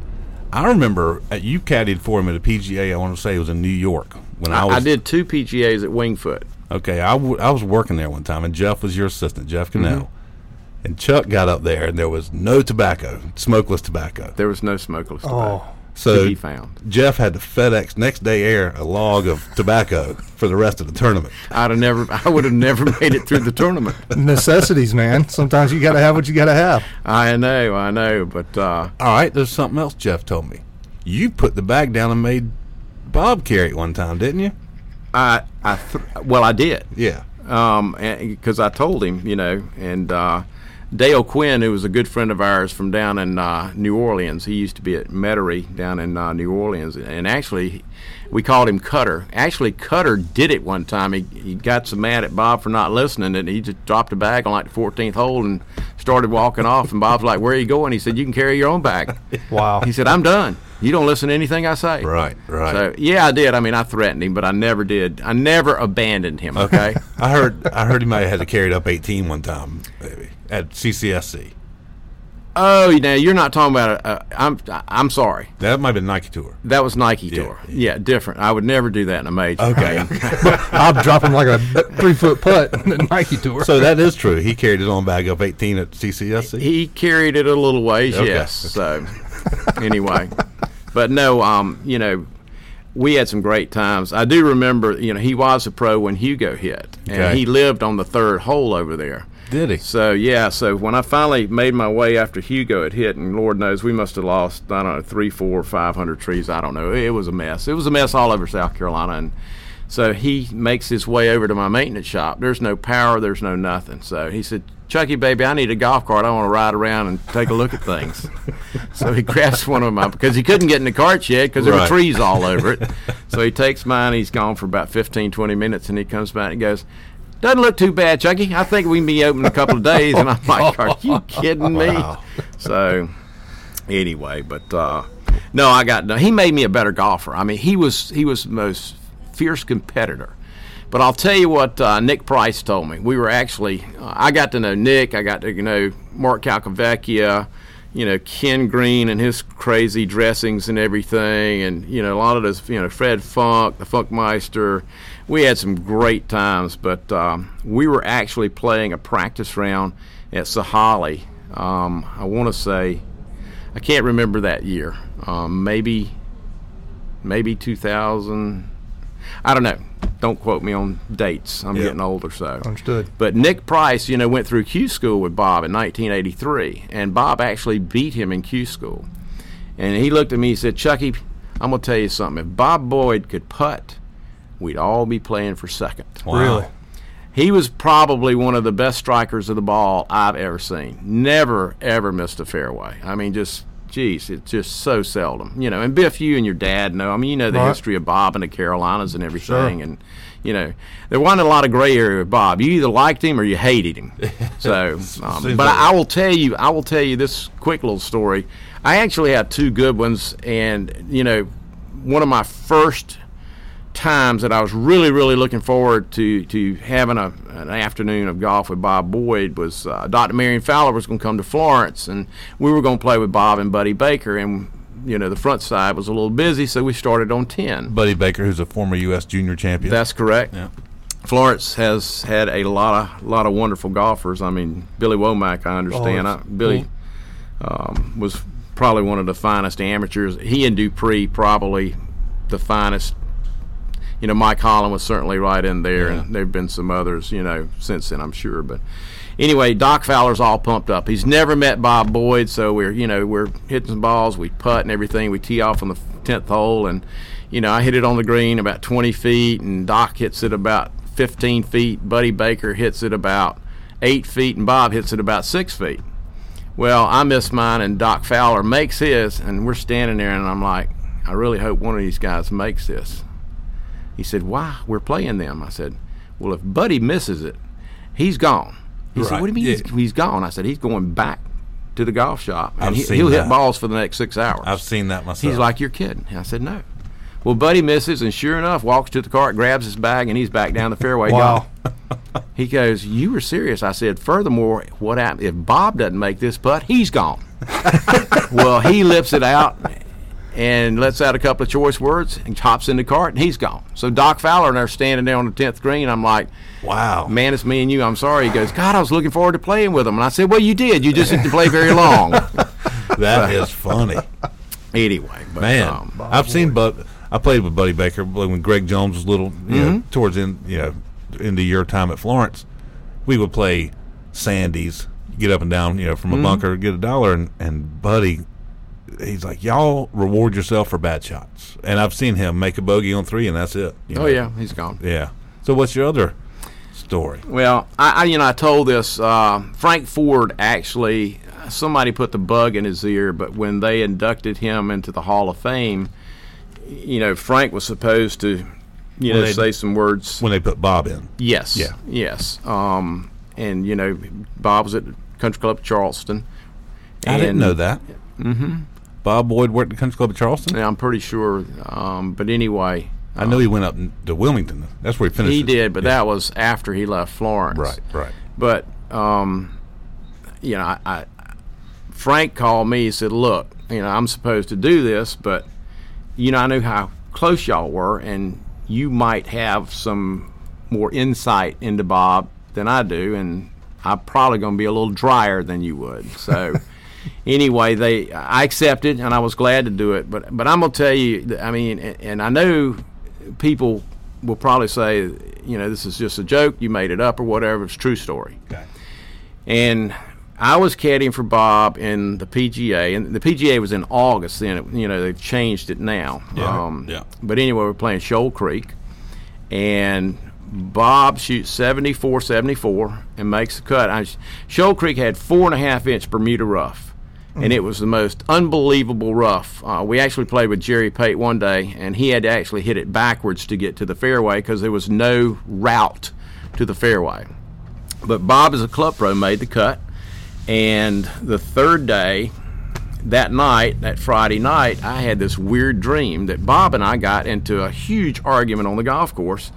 I remember uh, you caddied for him at a PGA. I want to say it was in New York when I, I, was. I did two PGA's at Winged Foot. Okay, I, w- I was working there one time, and Jeff was your assistant, Jeff Cannell. Mm-hmm. And Chuck got up there, and there was no tobacco, smokeless tobacco. There was no smokeless tobacco. Oh, So to be found. Jeff had to FedEx next day air a log of tobacco for the rest of the tournament. I'd have never. I would have never made it through the tournament. necessities, man. Sometimes you got to have what you got to have. I know, I know, but uh, All right, there's something else Jeff told me. You put the bag down and made Bob carry it one time, didn't you? I, I, th- well, I did, Yeah. um, because I told him, you know, and uh, Dale Quinn, who was a good friend of ours from down in uh, New Orleans, he used to be at Metairie down in uh, New Orleans, and actually, we called him Cutter. Actually, Cutter did it one time. He, he got so mad at Bob for not listening, and he just dropped a bag on like the 14th hole and started walking off. And Bob's like, "Where are you going?" He said, "You can carry your own bag." Wow. He said, "I'm done. You don't listen to anything I say." Right, right. So yeah, I did. I mean, I threatened him, but I never did. I never abandoned him. Okay. I heard I heard he might have had to carry it up 18 one time, maybe at CCSC. oh, you know, you're not talking about. Uh, I'm. I'm sorry. That might have been Nike Tour. That was Nike tour. Yeah, different. I would never do that in a major. Okay. I mean, I'll drop him like a three foot putt in the Nike tour. So that is true. He carried his own bag up 18 at CCSC. he carried it a little ways. Okay. Yes. So anyway, but no. Um. You know. We had some great times. I do remember, you know, he was a pro when Hugo hit, and Okay. he lived on the third hole over there. Did he? So yeah, so when I finally made my way after Hugo had hit, and Lord knows we must have lost I don't know three, four, five hundred trees. I don't know. It was a mess. It was a mess all over South Carolina, and so he makes his way over to my maintenance shop. There's no power. There's no nothing. So he said, "Chucky, baby, I need a golf cart. I want to ride around and take a look at things." so he grabs one of my because he couldn't get in the cart yet because there Right. were trees all over it. so he takes mine. He's gone for about 15, 20 minutes, and he comes back and goes. Doesn't look too bad, Chucky. I think we can be open in a couple of days. And I'm like, are you kidding me? Wow. So, anyway, but uh, no, I got no. He made me a better golfer. I mean, he was he was the most fierce competitor. But I'll tell you what uh, Nick Price told me. We were actually, uh, I got to know Nick. I got to you know Mark Calcavecchia, you know, Ken Green and his crazy dressings and everything. And, you know, a lot of those, you know, Fred Funk, the Funkmeister. We had some great times, but um, we were actually playing a practice round at Sahalee. Um, I want to say, I can't remember that year. Um, maybe, maybe 2000. I don't know. Don't quote me on dates. I'm Yeah. getting older, so. Understood. But Nick Price, you know, went through Q school with Bob in 1983, and Bob actually beat him in Q school. And he looked at me and said, Chucky, I'm going to tell you something. If Bob Boyd could putt, we'd all be playing for second. Wow. Really? He was probably one of the best strikers of the ball I've ever seen. Never, ever missed a fairway. I mean, just, geez, it's just so seldom. You know, and Biff, you and your dad know. I mean, you know the Right. history of Bob and the Carolinas and everything. And, you know, there wasn't a lot of gray area with Bob. You either liked him or you hated him. So, um, but like- I, I will tell you, I will tell you this quick little story. I actually had two good ones, and you know, one of my first times that I was really, really looking forward to to having a, an afternoon of golf with Bob Boyd was uh, Dr. Marion Fowler was going to come to Florence, and we were going to play with Bob and Buddy Baker, and you know the front side was a little busy, so we started on ten. Buddy Baker, who's a former U.S. junior champion. That's correct. Yeah. Florence has had a lot of lot of wonderful golfers. I mean, Billy Womack, I understand. Oh, I, Billy um, was probably one of the finest amateurs. He and Dupree probably the finest. You know, Mike Holland was certainly right in there, Yeah. and there've been some others. You know, since then, I'm sure. But anyway, Doc Fowler's all pumped up. He's never met Bob Boyd, so we're you know we're hitting some balls, we putt and everything. We tee off on the tenth hole, and you know I hit it on the green about 20 feet, and Doc hits it about 15 feet. Buddy Baker hits it about eight feet, and Bob hits it about six feet. Well, I miss mine, and Doc Fowler makes his, and we're standing there, and I'm like, I really hope one of these guys makes this. He said, Why? We're playing them. I said, Well, if Buddy misses it, he's gone. He said, What do you mean he's, he's gone? I said, He's going back to the golf shop, and I've he, he'll hit balls for the next six hours. I've seen that myself. He's like, You're kidding. And I said, No. Well, Buddy misses, and sure enough, walks to the cart, grabs his bag, and he's back down the fairway. Wow. He goes, "You were serious." I said, "Furthermore, what happened if Bob doesn't make this putt? He's gone." well, he lifts it out and lets out a couple of choice words and hops in the cart, and he's gone. So Doc Fowler and I are standing there on the tenth green. I'm like, wow. "Man, it's me and you. I'm sorry." He goes, "God, I was looking forward to playing with him." And I said, "Well, you did. You just didn't play very long." that is funny. anyway, but, Man, um, I've seen Bud. I played with Buddy Baker when Greg Jones was little. You Mm-hmm. towards in you know, into your time at Florence, we would play Sandy's, get up and down, you know, from a Mm-hmm. bunker, get a dollar, and and Buddy, he's like, y'all reward yourself for bad shots, and I've seen him make a bogey on three, and that's it. you oh yeah, he's gone. yeah. So what's your other story? Well, I, I you know I told this uh, Frank Ford actually somebody put the bug in his ear, but when they inducted him into the Hall of Fame, you know Frank was supposed to you Well, know they- say some words. When they put Bob in, Yes. Yeah. Yes. Um, and you know Bob was at Country Club Charleston. I didn't know that. Mm-hmm. Bob Boyd worked at the Country Club of Charleston. Yeah, I'm pretty sure. Um, but anyway, I know he went up to Wilmington. That's where he finished. he did, but Yeah. that was after he left Florence. right, right. But um, you know, I, I Frank called me. He said, "Look, you know, I'm supposed to do this, but you know, I knew how close y'all were, and you might have some more insight into Bob than I do, and I'm probably going to be a little drier than you would." So. Anyway, they I accepted and I was glad to do it, but but I'm gonna tell you, I mean, and, and I know people will probably say, you know, this is just a joke, you made it up or whatever. It's a true story. Okay. And I was caddying for Bob in the PGA, and the PGA was in August then. It, you know, they've changed it now. Um, Yeah, yeah. But anyway, we're playing Shoal Creek, and Bob shoots 74 74 and makes the cut. I, Shoal Creek had four and a half inch Bermuda rough. And it was the most unbelievable rough. Uh, we actually played with Jerry Pate one day, and he had to actually hit it backwards to get to the fairway because there was no route to the fairway. But Bob, as a club pro, made the cut. And the third day, that night, that Friday night, I had this weird dream that Bob and I got into a huge argument on the golf course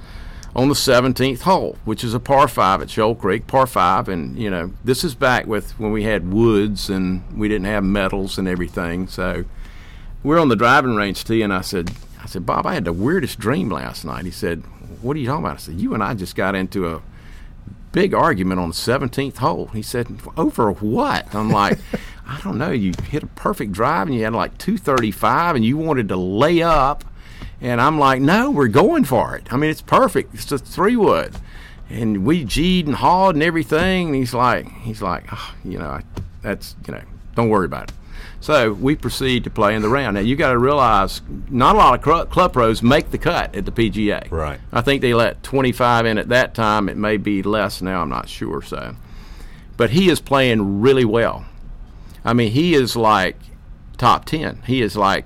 on the 17th hole, which is a par five at Shoal Creek, par five. And, you know, this is back with when we had woods and we didn't have metals and everything. So we're on the driving range tee, and I said, I said, Bob, I had the weirdest dream last night. He said, What are you talking about? I said, You and I just got into a big argument on the 17th hole. He said, Over what? I'm like, I don't know. You hit a perfect drive and you had like 235 and you wanted to lay up. And I'm like, No, we're going for it. I mean, it's perfect. It's a three wood. And we G'd and hawed and everything. And he's like, he's like, "Ah, you know, that's, you know, don't worry about it. So we proceed to play in the round. Now you got to realize, not a lot of cl- club pros make the cut at the PGA. Right. I think they let 25 in at that time. It may be less now. I'm not sure. So, but he is playing really well. I mean, he is like top 10. He is like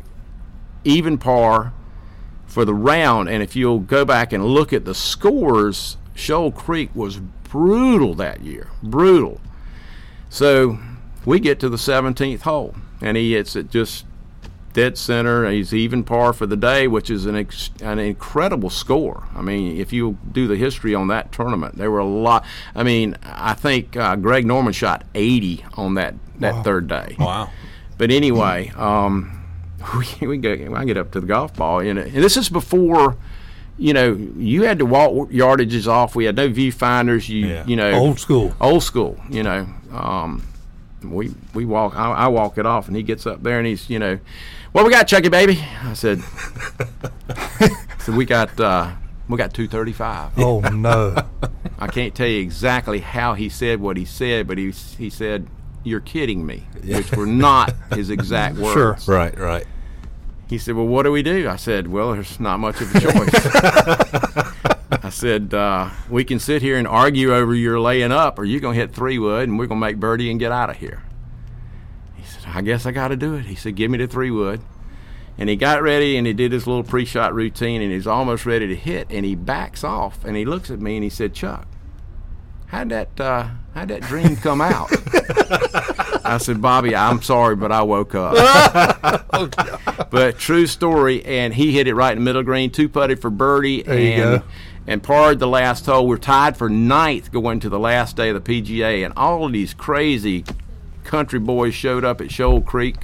even par for the round. And if you'll go back and look at the scores, Shoal Creek was brutal that year. Brutal. So we get to the 17th hole, and he hits it just dead center. He's even par for the day, which is an ex- an incredible score. I mean, if you do the history on that tournament, there were a lot. I mean, I think uh, Greg Norman shot 80 on that that third day. Wow. But anyway, um, we, we go, I get up to the golf ball, and, and this is before. You know, you had to walk yardages off. We had no viewfinders. You, Yeah. you know, Old school. old school. You know, um, we we walk. I, I walk it off, and he gets up there, and he's, you know, what we got, Chucky baby? I said, so we got uh, we got two thirty five. Oh no. I can't tell you exactly how he said what he said, but he he said, "You're kidding me," which were not his exact words. Sure. Right, right. He said, "Well, what do we do?" I said, "Well, there's not much of a choice." I said, uh, "We can sit here and argue over your laying up, or you're gonna hit three wood, and we're gonna make birdie and get out of here." He said, "I guess I got to do it." He said, "Give me the three wood," and he got ready and he did his little pre-shot routine, and he's almost ready to hit, and he backs off and he looks at me and he said, "Chuck, how'd that uh, how'd that dream come out?" I said, Bobby, I'm sorry, but I woke up. but true story, and he hit it right in the middle green, two putted for birdie, There and and parred the last hole. We're tied for ninth going to the last day of the PGA, and all of these crazy country boys showed up at Shoal Creek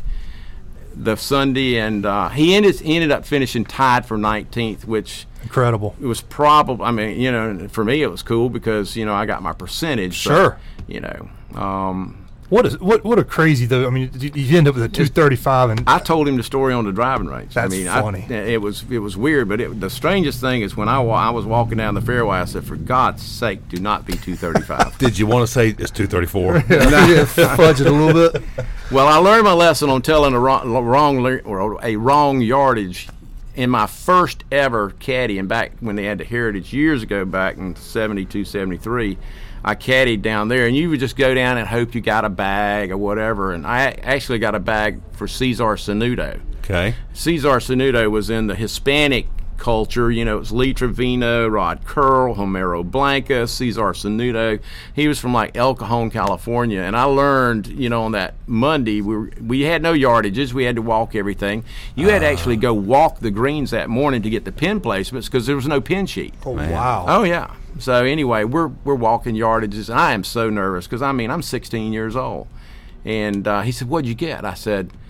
the Sunday, and uh, he ended he ended up finishing tied for 19th, which Incredible. it was probably i mean you know for me it was cool because you know i got my percentage but, Sure. you know um, What is what what a crazy though. I mean, you, you end up with a two thirty five and I told him the story on the driving range. That's I mean, funny. I, it was it was weird, but it, the strangest thing is when I I was walking down the fairway, I said, "For God's sake, do not be 235." Did you want to say it's 234? yeah, fudge it a little bit. well, I learned my lesson on telling a wrong, wrong or a wrong yardage in my first ever caddy, and back when they had the Heritage years ago, back in 72, 73. I caddied down there, and you would just go down and hope you got a bag or whatever. And I actually got a bag for Cesar Sanudo. Okay. Cesar Sanudo was in the Hispanic culture. You know, it's Lee Trevino, Rod Curl, Homero Blanca, Cesar Sanudo. He was from like El Cajon, California. And I learned, you know, on that Monday, we, were, we had no yardages. We had to walk everything. You had to actually go walk the greens that morning to get the pin placements because there was no pin sheet. Oh wow. Oh yeah. So anyway, we're we're walking yardages, and I am so nervous because I mean I'm 16 years old, and uh, he said, "What'd you get?" I said, "I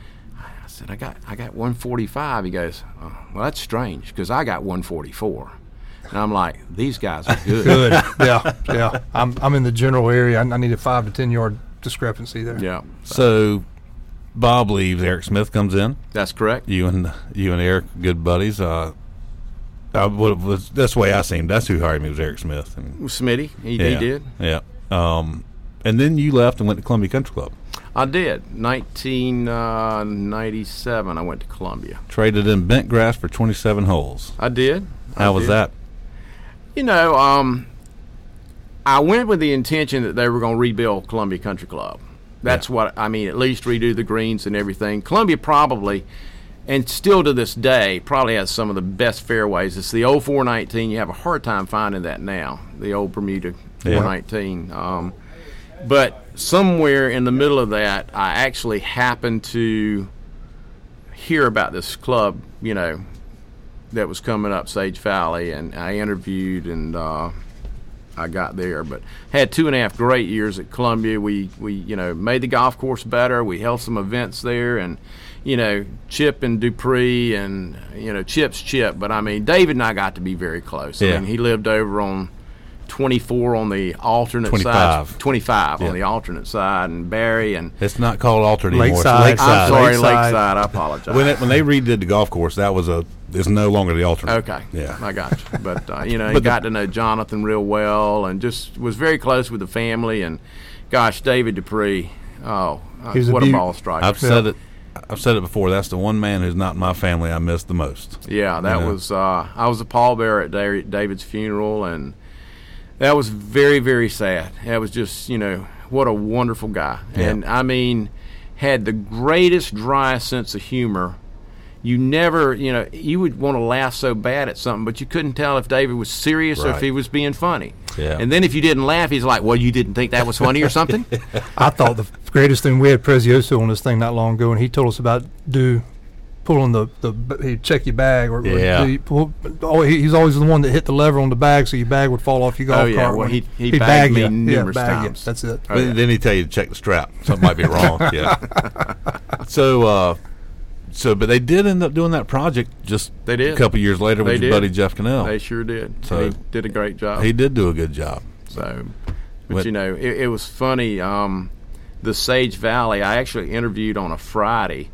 said I got I got 145." He goes, oh, "Well, that's strange because I got 144." And I'm like, "These guys are good." Good. yeah, yeah. I'm I'm in the general area. I, I need a five to ten yard discrepancy there. Yeah, So Bob leaves. Eric Smith comes in. that's correct. You and you and Eric, good buddies. Uh, I would was that's the way I seen. him. That's who hired me was Eric Smith. And, Smitty, he, yeah, he did. Yeah. Um, and then you left and went to Columbia Country Club. I did. 1997, I went to Columbia. Traded in bent grass for 27 holes. I did. I How was did. that? You know, um, I went with the intention that they were going to rebuild Columbia Country Club. That's Yeah. what I mean. At least redo the greens and everything. Columbia probably, and still to this day, probably has some of the best fairways. It's the old 419. You have a hard time finding that now. The old Bermuda 419. Um, but somewhere in the middle of that, I actually happened to hear about this club. You know, that was coming up Sage Valley, and I interviewed and uh, I got there. But had two and a half great years at Columbia. We we you know made the golf course better. We held some events there, and you know Chip and Dupree and you know Chip's Chip. But I mean David and I got to be very close. I Yeah. mean he lived over on. 24 on the alternate 25. side, 25 Yeah. on the alternate side, and Barry and It's not called alternate anymore. It's Lakeside. Lakeside. I'm sorry, Lakeside. Lakeside. I apologize. When, it, when they redid the golf course, that was a. It's no longer the alternate. Okay. Yeah. I got you. But uh, you know, he But the- got to know Jonathan real well, and just was very close with the family. And gosh, David Dupree, oh, uh, He was a what a, ball striker! I've said it. I've said it before. That's the one man who's not in my family I miss the most. yeah, that you know. was. Uh, I was a pallbearer at David's funeral, and that was very, very sad. That was just, you know, what a wonderful guy, Yeah. and I mean, had the greatest dry sense of humor. You never, you know, you would want to laugh so bad at something, but you couldn't tell if David was serious or if he was being funny. Yeah. And then if you didn't laugh, he's like, "Well, you didn't think that was funny or something." I thought the greatest thing we had Prezioso on this thing not long ago, and he told us about do pulling the the he'd check your bag or, or Yeah. do pull, oh, he's always the one that hit the lever on the bag so your bag would fall off your golf Oh, yeah. cart. Well, when he- he he'd bagged bag me you. numerous yeah, bag you. times. That's it. Oh, Then- yeah. Then he tell you to check the strap. Something might be wrong. Yeah. So, uh, so, but they did end up doing that project just They did. a couple years later They with your did. buddy Jeff Cannell. They sure did. So- And he did a great job. he did do a good job. So, but What- you know, it, it was funny. Um, the Sage Valley, I actually interviewed on a Friday,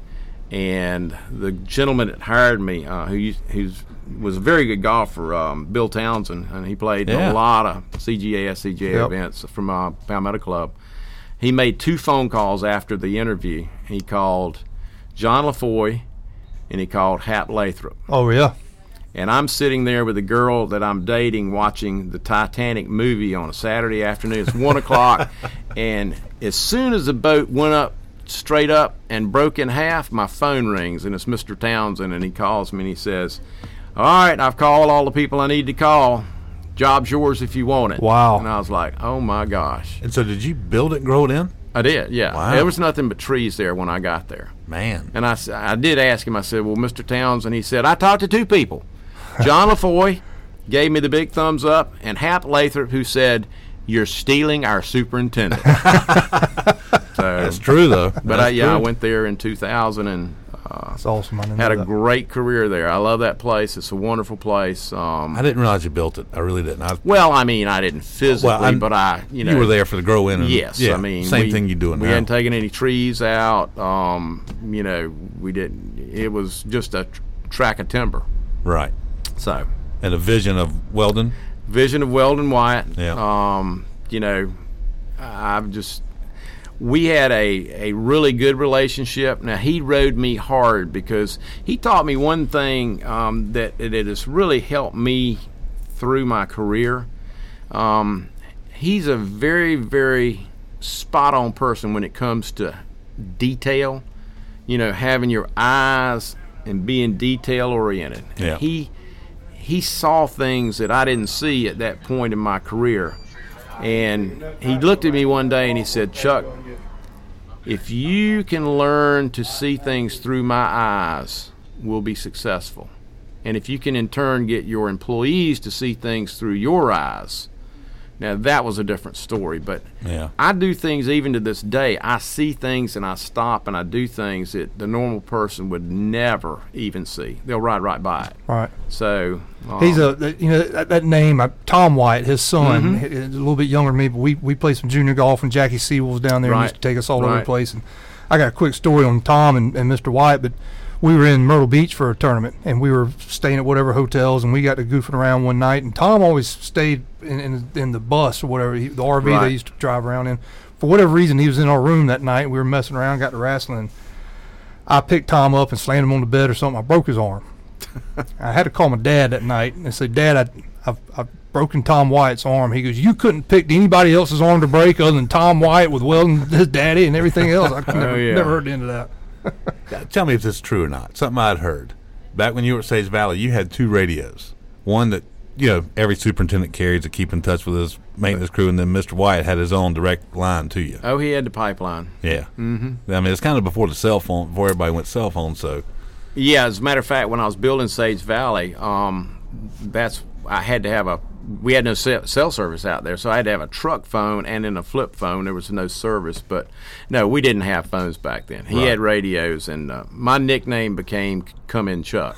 and the gentleman that hired me, uh, who who's was a very good golfer, um, Bill Townsend, and he played Yeah. a lot of CGA, SCGA Yep. events from uh, Palmetto Club. He made two phone calls after the interview. He called John LaFoy, and he called Hap Lathrop Oh yeah. and I'm sitting there with a girl that I'm dating watching the Titanic movie on a Saturday afternoon. It's one o'clock, and as soon as the boat went up straight up and broke in half, my phone rings, and it's Mr. Townsend, and he calls me and he says, "All right, I've called all the people I need to call. Job's yours if you want it." Wow. And I was like, "Oh my gosh!" And so, did you build it and grow it in? I did, yeah. Wow. There was nothing but trees there when I got there. Man, And I, I did ask him, I said, Well, Mr. Townsend, he said, I talked to two people. John LaFoy gave me the big thumbs up, and Hap Lathrop, who said, You're stealing our superintendent. so, that's true though. but I, That's yeah, I went there in 2000 and uh, awesome. I didn't had know a that. great career there. I love that place. It's a wonderful place. Um, I didn't realize you built it. I really didn't. I, well, I mean, I didn't physically, I'm- but I, you know, you were there for the grow in. And, Yes, yeah, I mean same we- thing you're doing We now. hadn't taken any trees out. Um, you know, we didn't. It was just a tr- track of timber. right, So, and a vision of Weldon. vision of Weldon Wyatt. Yeah. Um, you know, I've just we had a, a really good relationship. Now he rode me hard because he taught me one thing um, that that has really helped me through my career. Um, he's a very very spot on person when it comes to detail. You know, having your eyes and being detail oriented. Yeah. He he saw things that I didn't see at that point in my career. And he looked at me one day and he said, Chuck, if you can learn to see things through my eyes, we'll be successful. And if you can in turn get your employees to see things through your eyes, now that was a different story. But Yeah. I do things even to this day. I see things and I stop and I do things that the normal person would never even see. They'll ride right by it. Right. So um, He's a that- you know that, that name uh, Tom Wyatt, his son, Mm-hmm. a little bit younger than me, but we we played some junior golf and Jackie Sewell was down there and used to take us all over the place. And I got a quick story on Tom and, and Mr. Wyatt, but we were in Myrtle Beach for a tournament and we were staying at whatever hotels and we got to goofing around one night and Tom always stayed in in, in the bus or whatever he, the RV they used to drive around in. For whatever reason, he was in our room that night. We were messing around, got to wrestling. I picked Tom up and slammed him on the bed or something. I broke his arm. I had to call my dad that night and say, Dad, I, I've, I've broken Tom Wyatt's arm. He goes, You couldn't pick anybody else's arm to break other than Tom Wyatt with Weldon, his daddy, and everything else. I oh, never, yeah. never heard the end of that. Tell me if this is true or not. Something I'd heard back when you were at Sage Valley. You had two radios. One that you know every superintendent carries to keep in touch with his maintenance crew, and then Mr. Wyatt had his own direct line to you. Oh, he had the pipeline. Yeah. Mm-hmm. I mean, it's kind of before the cell phone, before everybody went cell phone. So Yeah, as a matter of fact, when I was building Sage Valley, um, that's I had to have a. We had no cell, service out there, so I had to have a truck phone and then a flip phone. There was no service, but no, we didn't have phones back then. He Right. had radios, and uh, my nickname became "Come In Chuck."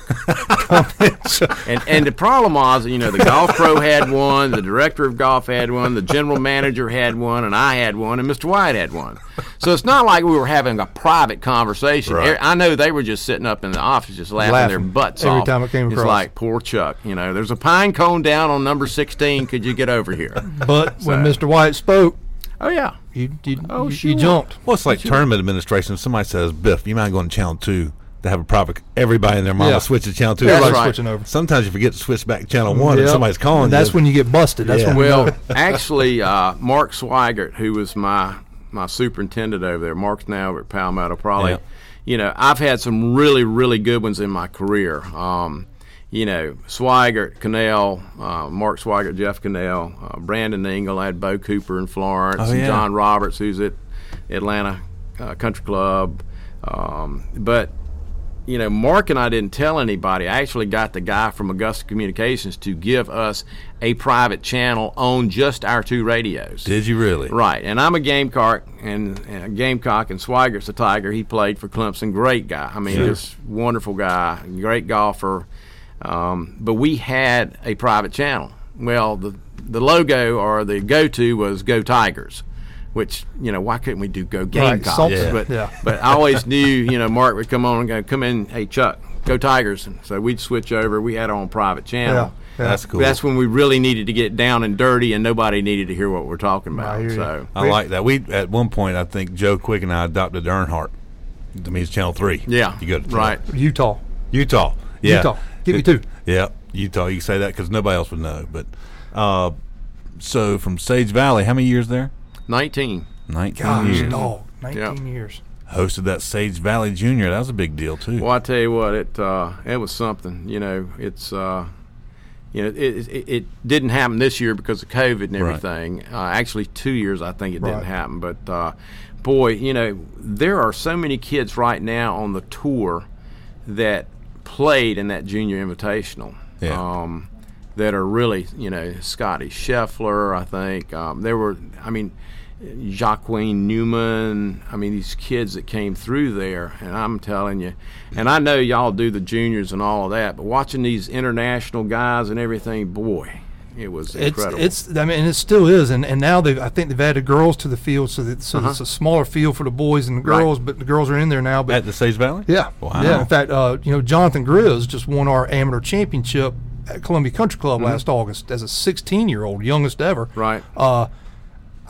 and and the problem was, you know, the golf pro had one, the director of golf had one, the general manager had one, and I had one, and Mr. Wyatt had one. So it's not like we were having a private conversation. Right. I know they were just sitting up in the office, just laughing, their butts every off. Every time it came across. It's across. like poor Chuck. You know, there's a pine cone down on number sixteen. Could you get over here? But when Mr. Wyatt spoke, Oh yeah. you, you, Oh, you, sure. you jumped. well, it's like tournament administration. Somebody says, "Biff, you mind going to channel two to have a proper everybody and their mama Yeah. switch to channel two. That's Everybody's right. switching over. Sometimes you forget to switch back to channel one, and somebody's calling. And that's you. when you get busted. That's Yeah. when we Well, actually, uh, Mark Swigert, who was my my superintendent over there, Mark's now over at Palmetto. Probably, Yeah. you know, I've had some really really good ones in my career. Um, you know, Swigert, Cannell, uh, Mark Swigert, Jeff Cannell, uh, Brandon Engel, I had Bo Cooper in Florence, Oh, and. John Roberts, who's at Atlanta uh, Country Club. Um, but you know, Mark and I didn't tell anybody. I actually got the guy from Augusta Communications to give us a private channel on just our two radios. Did you really? Right, and I'm a Gamecock, and, and a Gamecock, and Swigert's a Tiger. He played for Clemson. Great guy. I mean, Sure. just wonderful guy, great golfer. Um, but we had a private channel. Well, the the logo or the go to was Go Tigers, which you know why couldn't we do Go Gamecocks? something. Yeah. But Yeah. but I always knew you know Mark would come on and go come in, hey Chuck, Go Tigers, and so we'd switch over. We had our own private channel. Yeah. Yeah. That's cool. That's when we really needed to get down and dirty, and nobody needed to hear what we're talking about. hear you. So I like that. We at one point I think Joe Quick and I adopted Earnhardt. To me, it's Channel Three. yeah, you go to right. Utah. Utah. Yeah, Utah. Give me two. Yeah, Utah. You can say that because nobody else would know. But uh, so from Sage Valley, how many years there? Nineteen. Nineteen Gosh, years. dog. 19 years. Hosted that Sage Valley Junior. That was a big deal too. Well, I tell you what, it uh, it was something. You know, it's uh, you know, it, it it didn't happen this year because of COVID and Right. everything. Uh, actually, two years I think it didn't happen. But uh, boy, you know, there are so many kids right now on the tour that played in that junior invitational. Yeah. Um, that are really, you know, Scotty Scheffler, I think. Um, there were, I mean, Joaquin Niemann. I mean, these kids that came through there, and I'm telling you, and I know y'all do the juniors and all of that, but watching these international guys and everything, boy, it was incredible. it's I mean it still is and, and now they I think they've added girls to the field so that so Uh-huh. it's a smaller field for the boys and the Right. girls but the girls are in there now but At the Sage Valley. yeah Wow. yeah in fact uh, you know Jonathan Grizz just won our amateur championship at Columbia Country Club last August as a 16 year old youngest ever Mm-hmm. right. uh,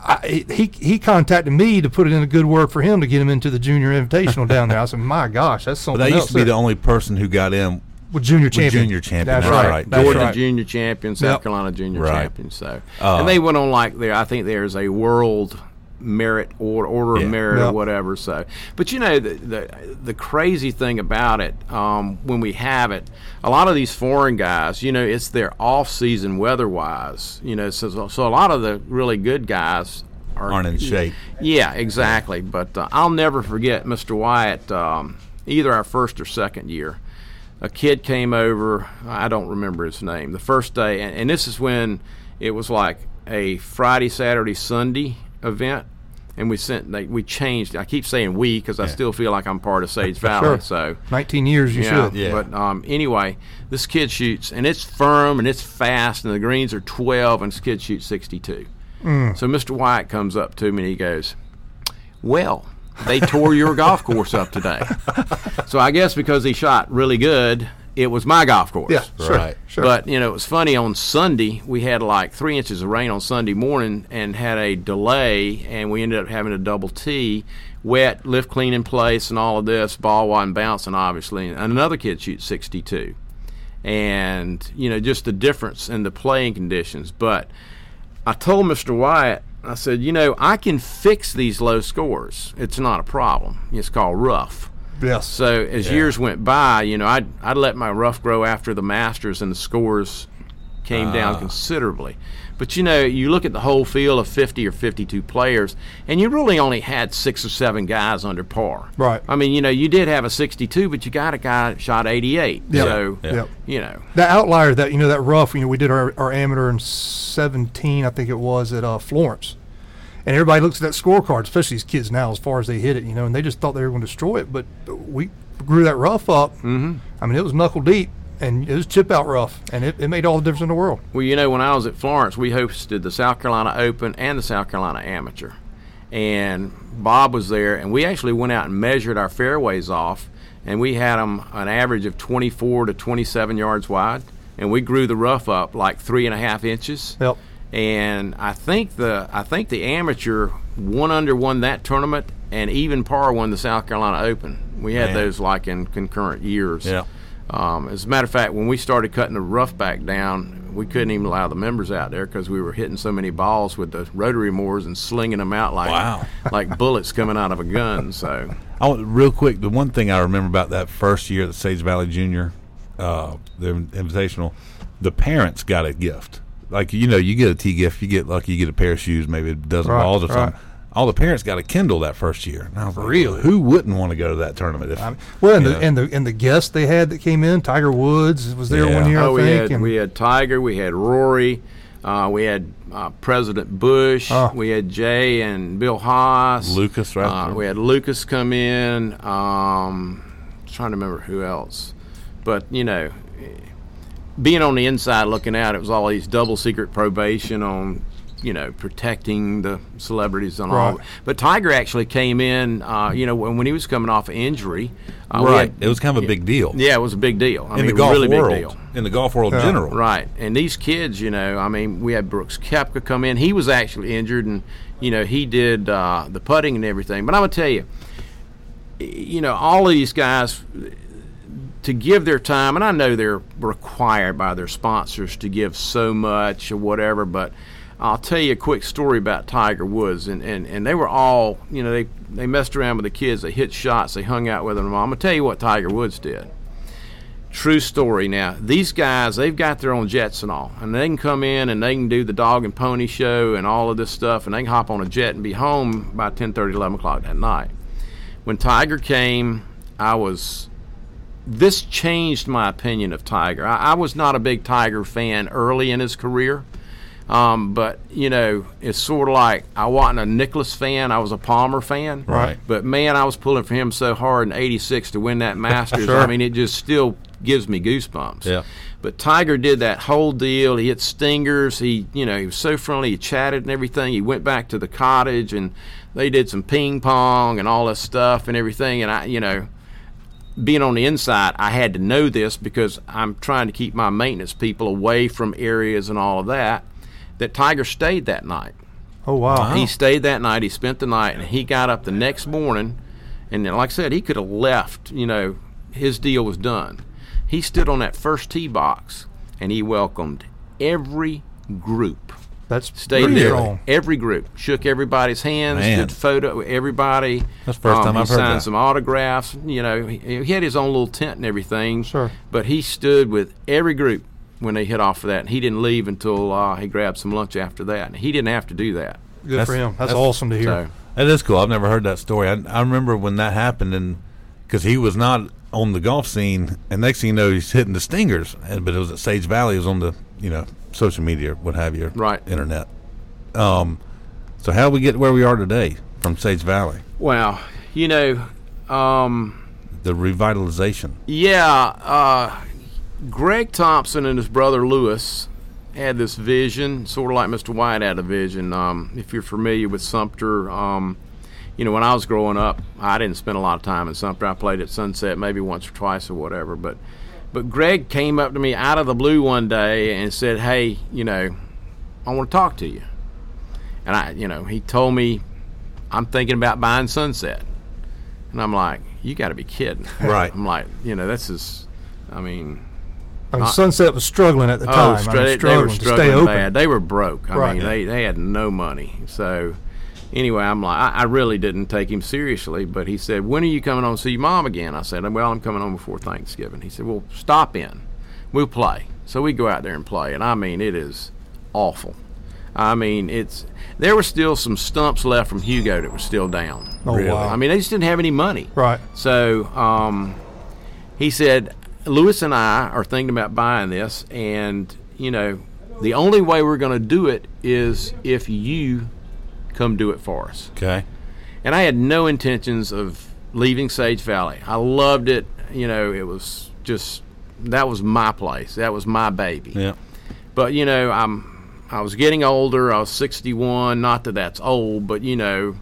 I, he he contacted me to put it in a good word for him to get him into the junior invitational down there. I said, "My gosh, that's But something that used else to be there." the only person who got in. with junior champion. junior champion, That's that's right. right. That's Georgia right. junior champion, South Yep. Carolina junior Right. champion. So, Uh, and they went on like there. I think there's a world merit or order Yeah. of merit Yep. or whatever. So, but you know the the, the crazy thing about it um, when we have it, a lot of these foreign guys, you know, it's their off season weather wise. You know, so so a lot of the really good guys. Are, Aren't in shape. Yeah, exactly. But uh, I'll never forget Mr. Wyatt. Um, either our first or second year, a kid came over. I don't remember his name. The first day, and, and this is when it was like a Friday, Saturday, Sunday event, and we sent. They, we changed. I keep saying we because I still feel like I'm part of Sage Valley. Sure. So 19 years, you yeah, should. Yeah. But um, anyway, this kid shoots, and it's firm and it's fast, and the greens are 12, and this kid shoots 62. Mm. So Mr. Wyatt comes up to me and he goes, Well, they tore your golf course up today. So I guess because he shot really good, it was my golf course. Yeah, sure, Right. sure. But you know, it was funny. On Sunday, we had like three inches of rain on Sunday morning, and had a delay, and we ended up having a double tee, wet, lift clean in place, and all of this. Ball wasn't bouncing, obviously. And another kid shoots 62, and you know, just the difference in the playing conditions. But I told Mr. Wyatt, I said, you know, I can fix these low scores. It's not a problem. It's called rough. Yes. So as years went by, you know, I'd, I'd let my rough grow after the Masters and the scores came down considerably. But you know, you look at the whole field of 50 or 52 players, and you really only had six or seven guys under par. Right. I mean, you know, you did have a 62, but you got a guy that shot 88. Yep. So, Yeah. Yep. you know, That outlier, that you know, that rough. You know, we did our, our amateur in 17, I think it was at uh, Florence, and everybody looks at that scorecard, especially these kids now, as far as they hit it, you know, and they just thought they were going to destroy it. But we grew that rough up. Mm-hmm. I mean, it was knuckle deep, and it was chip out rough, and it, it made all the difference in the world. Well, you know, when I was at Florence, we hosted the South Carolina Open and the South Carolina Amateur. And Bob was there, and we actually went out and measured our fairways off, and we had them an average of 24 to 27 yards wide, and we grew the rough up like three and a half inches. Yep. And I think the I think the amateur one under won that tournament, and even par won the South Carolina Open. We had Man. those like in concurrent years. Yeah. Um, as a matter of fact, when we started cutting the rough back down, we couldn't even allow the members out there because we were hitting so many balls with the rotary mowers and slinging them out like Wow. like bullets coming out of a gun. So I want, real quick, the one thing I remember about that first year at the Sage Valley Junior, uh, the Invitational, the parents got a gift. Like you know, you get a tee gift, you get lucky, you get a pair of shoes, maybe a dozen Right, balls or right. something. all the parents got a Kindle that first year. Now, for real. Who wouldn't want to go to that tournament? If, Well, and the, know? and the and the guests they had that came in, Tiger Woods was there Yeah. one year, Oh, I we think. had and we had Tiger, we had Rory, uh, we had uh, President Bush, Oh. we had Jay and Bill Haas, Lucas, right? Uh, we had Lucas come in. Um, trying to remember who else, but you know, being on the inside looking out, it was all these double secret probation on. You know, protecting the celebrities and all. Right. But Tiger actually came in. Uh, you know, when, when he was coming off injury. Uh, right. had- it was kind of a big deal yeah, it was a big deal. I in mean, the golf really world. big deal. In the golf world Yeah. general. Right. And these kids, you know, I mean, we had Brooks Koepka come in. He was actually injured, and, you know, he did uh, the putting and everything. But I'm going to tell you, you know, all of these guys, to give their time, and I know they're required by their sponsors to give so much or whatever, but I'll tell you a quick story about Tiger Woods, and, and, and they were all, you know, they, they messed around with the kids, they hit shots, they hung out with them. I'm going to tell you what Tiger Woods did. True story. Now, these guys, they've got their own jets and all, and they can come in and they can do the dog and pony show and all of this stuff, and they can hop on a jet and be home by 10 11 o'clock that night. When Tiger came, I was this changed my opinion of Tiger. I, I was not a big Tiger fan early in his career, um, but you know, it's sort of like I wasn't a Nicklaus fan; I was a Palmer fan. Right. But man, I was pulling for him so hard in '86 to win that Masters. Sure. I mean, it just still gives me goosebumps. Yeah. But Tiger did that whole deal. He hit stingers. He, you know, he was so friendly. He chatted and everything. He went back to the cottage and they did some ping pong and all this stuff and everything. And I, you know, being on the inside, I had to know this because I'm trying to keep my maintenance people away from areas and all of that. That Tiger stayed that night. oh wow, He stayed that night. He spent the night, and he got up the next morning. And then, like I said, he could have left. You know, his deal was done. He stood on that first tee box, and he welcomed every group. That's Stayed there, strong. every group, shook everybody's hands, Man. did photo with everybody. That's the first time I've heard signed that. some autographs. You know, he, he had his own little tent and everything. Sure. But he stood with every group when they hit off for that, and he didn't leave until uh, he grabbed some lunch after that. And he didn't have to do that. Good That's- for him. That's, that's- awesome to hear. So. That is cool. I've never heard that story. I, I remember when that happened, and because he was not on the golf scene, and next thing you know, he's hitting the stingers. And, but it was at Sage Valley. It was on the you know social media, what have you, Right. Internet. Um, so how we get where we are today from Sage Valley? Well, you know, um, The revitalization. yeah, uh, Greg Thompson and his brother Lewis had this vision, sort of like Mr. Wyatt had a vision. Um, if you're familiar with Sumter, um, you know, when I was growing up, I didn't spend a lot of time in Sumter. I played at Sunset maybe once or twice or whatever. But, but Greg came up to me out of the blue one day and said, "Hey, you know, I want to talk to you." And I, you know, he told me, "I'm thinking about buying Sunset," and I'm like, "You got to be kidding!" Right. I'm like, you know, this is, I mean, I mean, Sunset was struggling at the oh, time. stra- I mean, they- they struggling were to struggling stay open. bad. They were broke. I Right. mean, they they had no money. So anyway, I'm like, I, I really didn't take him seriously. But he said, "When are you coming home to see your mom again?" I said, "Well, I'm coming home before Thanksgiving." He said, "Well, stop in. We'll play." So we go out there and play, and I mean, it is awful. I mean, it's there were still some stumps left from Hugo that were still down. Oh, Really? wow. I mean, they just didn't have any money. Right. So um, he said, Lewis and I are thinking about buying this, and you know, the only way we're going to do it is if you come do it for us. Okay. And I had no intentions of leaving Sage Valley. I loved it. You know, it was just that was my place. That was my baby. Yeah. But you know, I'm I was getting older. I was 61. Not that that's old, but you know,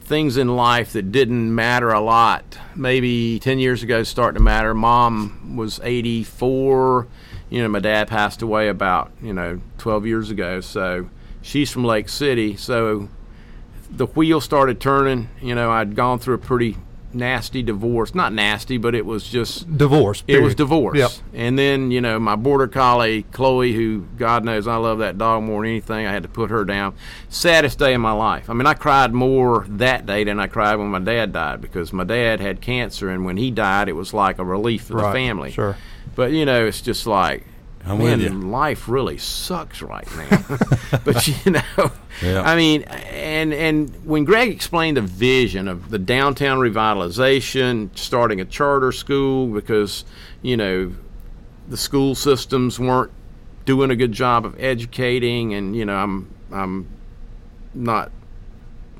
things in life that didn't matter a lot. Maybe 10 years ago starting to matter. Mom was 84. You know, my dad passed away about you know 12 years ago. So she's from Lake City. So the wheel started turning. You know, I'd gone through a pretty nasty divorce. Not nasty, but it was just Divorce. it was divorce. Yep. And then, you know, my border collie, Chloe, who God knows I love that dog more than anything, I had to put her down. Saddest day of my life. I mean, I cried more that day than I cried when my dad died because my dad had cancer, and when he died, it was like a relief for the family. Sure. But, you know, it's just like, I'm man, life really sucks right now. but you know, Yeah. I mean, and and when Greg explained the vision of the downtown revitalization, starting a charter school because you know the school systems weren't doing a good job of educating, and you know, I'm I'm not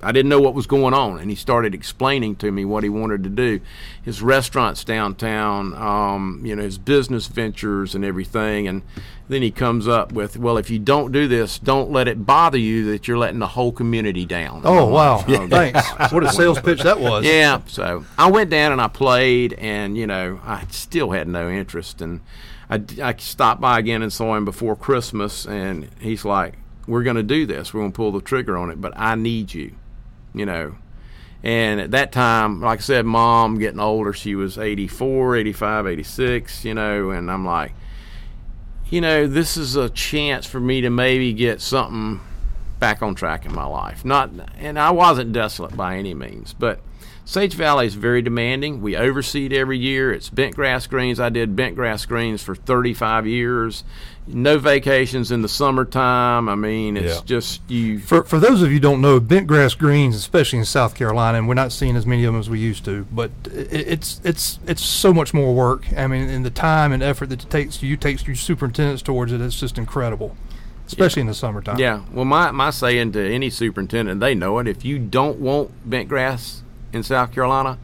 I didn't know what was going on, and he started explaining to me what he wanted to do, his restaurants downtown, um, you know, his business ventures and everything, and then he comes up with, well, if you don't do this, don't let it bother you that you're letting the whole community down. Oh wow! Oh, Thanks. What a sales pitch that was. Yeah, so I went down and I played, and you know, I still had no interest, and I, I stopped by again and saw him before Christmas, and he's like, "We're going to do this. We're going to pull the trigger on it, but I need you." You know. And at that time, like I said, mom getting older, she was 84, 85, 86, you know, and I'm like, you know, this is a chance for me to maybe get something back on track in my life. Not and I wasn't desolate by any means, but Sage Valley is very demanding. We overseed every year. It's bent grass greens. I did bent grass greens for 35 years. No vacations in the summertime. I mean, it's Yeah. just you For, for those of you who don't know, bent grass greens, especially in South Carolina, and we're not seeing as many of them as we used to, but it, it's it's it's so much more work. I mean, and the time and effort that it takes you takes your superintendents towards it, it's just incredible, especially in the summertime. Yeah. Well, my, my saying to any superintendent, they know it. If you don't want bent grass in South Carolina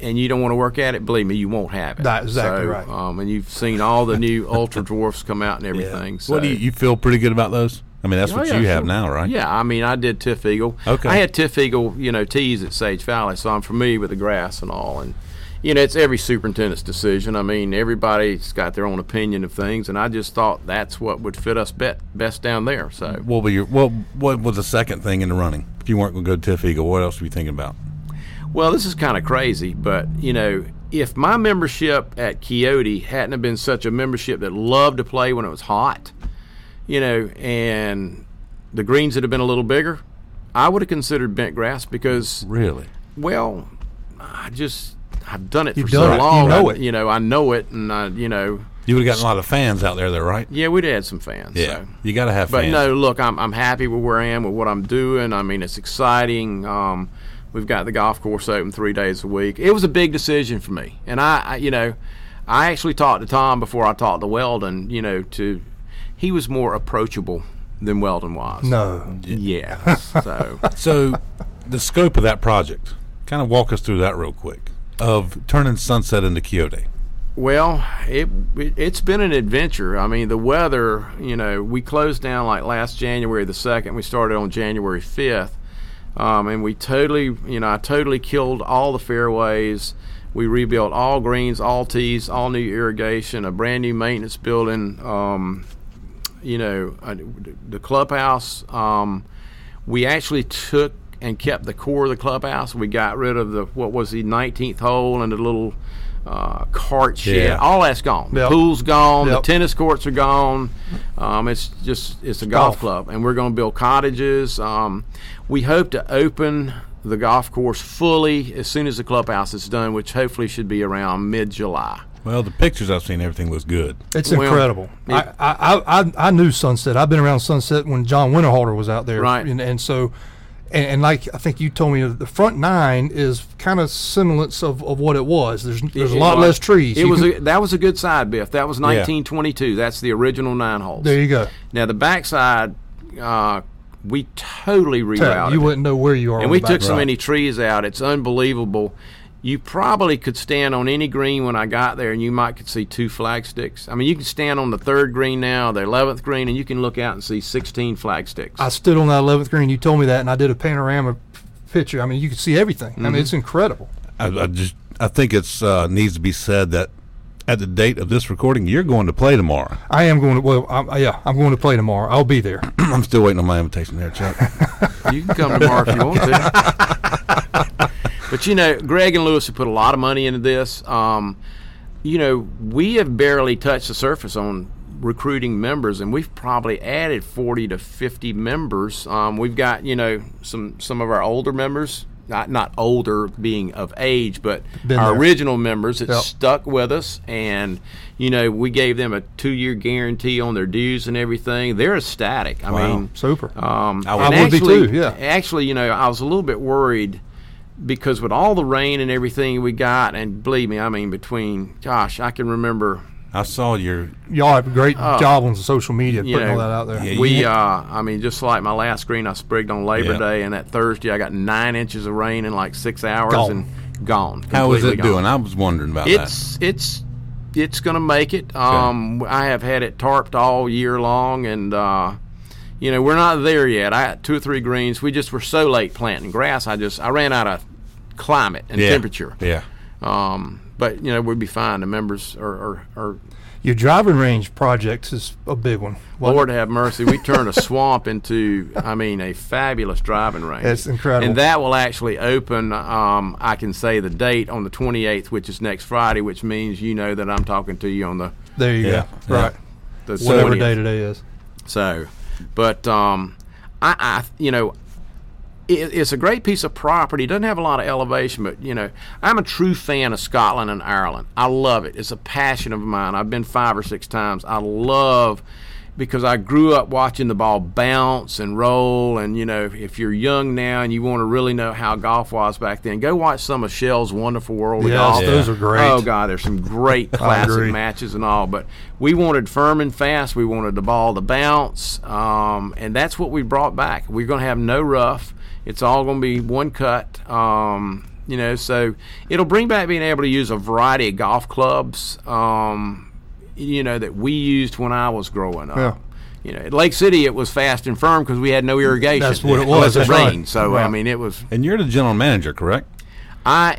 and you don't want to work at it, believe me, you won't have it. That's exactly So, right. Um, and you've seen all the new ultra dwarfs come out and everything. So. What do you, you feel pretty good about those? I mean, that's Oh, what yeah, you have sure. now, right? Yeah, I mean, I did TifEagle. Okay. I had TifEagle, you know, tees at Sage Valley, so I'm familiar with the grass and all. And, you know, it's every superintendent's decision. I mean, everybody's got their own opinion of things, and I just thought that's what would fit us bet, best down there. So, What were your what what was the second thing in the running? If you weren't going to go to TifEagle, what else were you thinking about? Well, this is kind of crazy, but you know, if my membership at Quixote hadn't have been such a membership that loved to play when it was hot, you know, and the greens had have been a little bigger, I would have considered bent grass because, Really? well, I just I've done it You've for so done it. You long. know I- it. You know, I know it, and I, you know, You would have gotten a lot of fans out there, though, right? yeah, we'd had some fans. Yeah. so. You got to have But fans. no, look, I'm I'm happy with where I am with what I'm doing. I mean, it's exciting. Um, we've got the golf course open three days a week. It was a big decision for me, and I, I, you know, I actually talked to Tom before I talked to Weldon. You know, to he was more approachable than Weldon was. No. Yeah. So So, the scope of that project, kind of walk us through that real quick, of turning Sunset into Quixote. Well, it, it it's been an adventure. I mean, the weather. You know, we closed down like last January the second. We started on January fifth, um, and we totally, you know, I totally killed all the fairways. We rebuilt all greens, all tees, all new irrigation, a brand new maintenance building. Um, you know, the clubhouse. Um, we actually took and kept the core of the clubhouse. We got rid of the what was the 19th hole and the little uh, cart shed. Yeah. All that's gone. The pool's gone. The tennis courts are gone. Um, it's just it's a golf golf. club, and we're going to build cottages. Um, we hope to open the golf course fully as soon as the clubhouse is done, which hopefully should be around mid July. Well, the pictures I've seen, everything looks good. It's Well, incredible. it- I, I, I, I knew Sunset. I've been around Sunset when John Winterhalter was out there. Right. And, and so, and, and like I think you told me, the front nine is kind of semblance of, of what it was. There's there's a lot was- less trees. It You was can- a, that was a good side, Biff. That was 1922. That's the original nine holes. there you go. Now the backside, uh, we totally rerouted. You wouldn't know where you are. and we took so many trees out. It's unbelievable. You probably could stand on any green when I got there, and you might could see two flag sticks. I mean, you can stand on the third green now, the eleventh green, and you can look out and see sixteen flag sticks. I stood on that 11th green. You told me that, and I did a panorama p- picture. I mean, you could see everything. I Mm-hmm. mean, it's incredible. I, I just I think it's uh, needs to be said that at the date of this recording, you're going to play tomorrow. I am going to. Well, I'm, yeah, I'm going to play tomorrow. I'll be there. I'm still waiting on my invitation there, Chuck. You can come tomorrow if you want to. but you know, Greg and Lewis have put a lot of money into this. Um, you know, we have barely touched the surface on recruiting members, and we've probably added 40 to 50 members. Um, we've got you know some some of our older members not not older, being of age, but Been our there. original members that Yep. stuck with us, and you know we gave them a two year guarantee on their dues and everything. They're ecstatic. I Wow. mean, Super. um, I and would be too, yeah. Actually, you know, I was a little bit worried because with all the rain and everything we got, and believe me, I mean, between gosh, I can remember I saw your. Y'all have a great job on the social media you putting all that out there. Yeah, we, Yeah. uh, I mean, just like my last screen, I sprigged on Labor Yeah. Day, and that Thursday I got nine inches of rain in like six hours Gone. and gone. How is completely it gone. doing? I was wondering about that. It's it's it's going to make it. Um, I have had it tarped all year long, and uh, you know we're not there yet. I had two or three greens. We just were so late planting grass. I just I ran out of climate and Yeah. temperature. Yeah. Um, but you know we'd be fine. The members are, are, are Your driving range projects is a big one. Lord have mercy. We turned a swamp into, I mean, a fabulous driving range. That's incredible. And that will actually open, um, I can say the date on the 28th, which is next Friday, which means you know that I'm talking to you on the, there you Yeah, go. yeah. Right. the Whatever 20th. day today is. So, but um, I, I, you know, it, it's a great piece of property. It doesn't have a lot of elevation, but you know, I'm a true fan of Scotland and Ireland. I love it. It's a passion of mine. I've been five or six times. I love because I grew up watching the ball bounce and roll. And you know, if you're young now and you want to really know how golf was back then, go watch some of Shell's Wonderful World of Yes, Golf. those are great. Oh God, there's some great classic matches and all. But we wanted firm and fast. We wanted the ball to bounce, um, and that's what we brought back. We're going to have no rough. It's all going to be one cut. Um, you know, so it'll bring back being able to use a variety of golf clubs. Um, you know that we used when I was growing up. Yeah. You know, at Lake City it was fast and firm because we had no irrigation. That's what it Unless was, that's right. rained. So I mean, it was. And you're the general manager, correct? I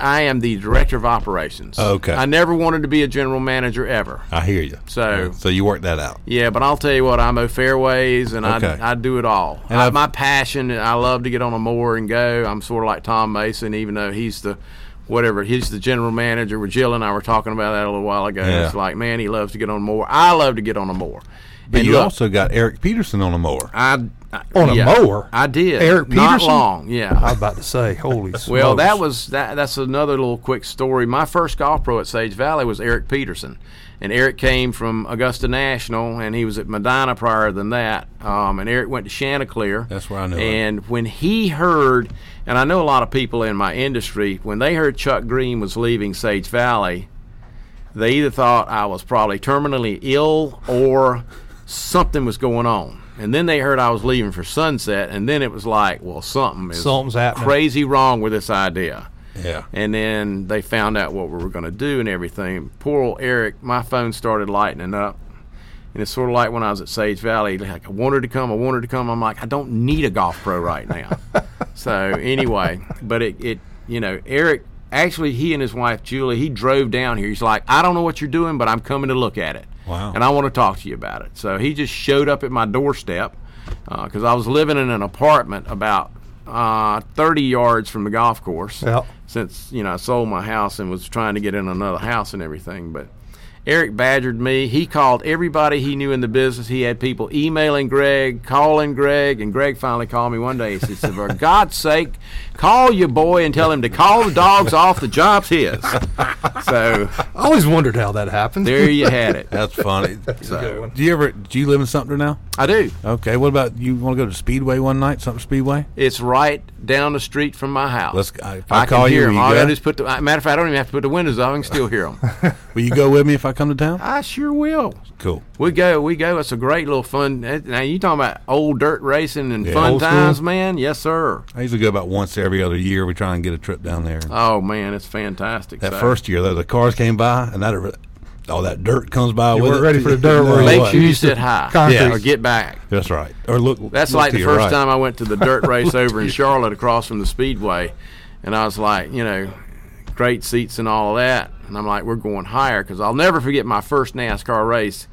I am the director of operations. Okay. I never wanted to be a general manager ever. I hear you. So- so you worked that out. Yeah, but I'll tell you what, I mow fairways and Okay. I, I do it all. And I, my passion, I love to get on a mower and go. I'm sort of like Tom Mason, even though he's the whatever, he's the general manager. With Jill and I were talking about that a little while ago. Yeah. It's like, man, he loves to get on a mower. I love to get on a mower. But And you look, also got Eric Peterson on a mower. I, I- On a yeah, mower? I did. Eric Not Peterson? long, yeah. I was about to say, holy Well, that was that. That's another little quick story. My first golf pro at Sage Valley was Eric Peterson, and Eric came from Augusta National, and he was at Medinah prior than that. Um, and Eric went to Chanticleer. That's where I know him. And when he heard, and I know a lot of people in my industry, when they heard Chuck Green was leaving Sage Valley, they either thought I was probably terminally ill or something was going on. And then they heard I was leaving for Sunset, and then it was like, well, something is Something's happening. crazy wrong with this idea. Yeah. And then they found out what we were going to do and everything. Poor old Eric, my phone started lightening up. And it's sort of like when I was at Sage Valley, like I wanted to come, I wanted to come. I'm like, I don't need a golf pro right now. so anyway, but it, it, you know, Eric, actually, he and his wife Julie, he drove down here. He's like, I don't know what you're doing, but I'm coming to look at it. Wow. And I want to talk to you about it. So he just showed up at my doorstep because I was living in an apartment about uh, 30 yards from the golf course Yeah. since you know I sold my house and was trying to get in another house and everything. But Eric badgered me. He called everybody he knew in the business. He had people emailing Greg, calling Greg, and Greg finally called me one day. He said, "For God's sake, call your boy and tell him to call the dogs off. The job's his." So I always wondered how that happened. there you had it. That's funny. So, do you ever do you live in Sumter now? I do. Okay. What about you? Want to go to Speedway one night? Sumter Speedway? It's right down the street from my house. Let's- I- I, I call can you, hear will them. you All I go? gotta do is put the. Matter of fact, I don't even have to put the windows up. I can still hear them. Will you go with me if I come to town? I sure will. Cool. We go, we go. It's a great little fun. eh, Now you talking about old dirt racing and Yeah. fun Old school. times, man? Yes, sir. I usually go about once every other year. We try and get a trip down there. Oh man, it's fantastic. that So, first year, though, the cars came by and that all that dirt comes by You with weren't it. ready for the dirt No where you way. make sure you sit high. Yeah. or get back. That's right. Or look. That's look like the first right. time I went to the dirt race over in Charlotte across from the Speedway, and I was like, you know, great seats and all of that, and I'm like, we're going higher because I'll never forget my first NASCAR race.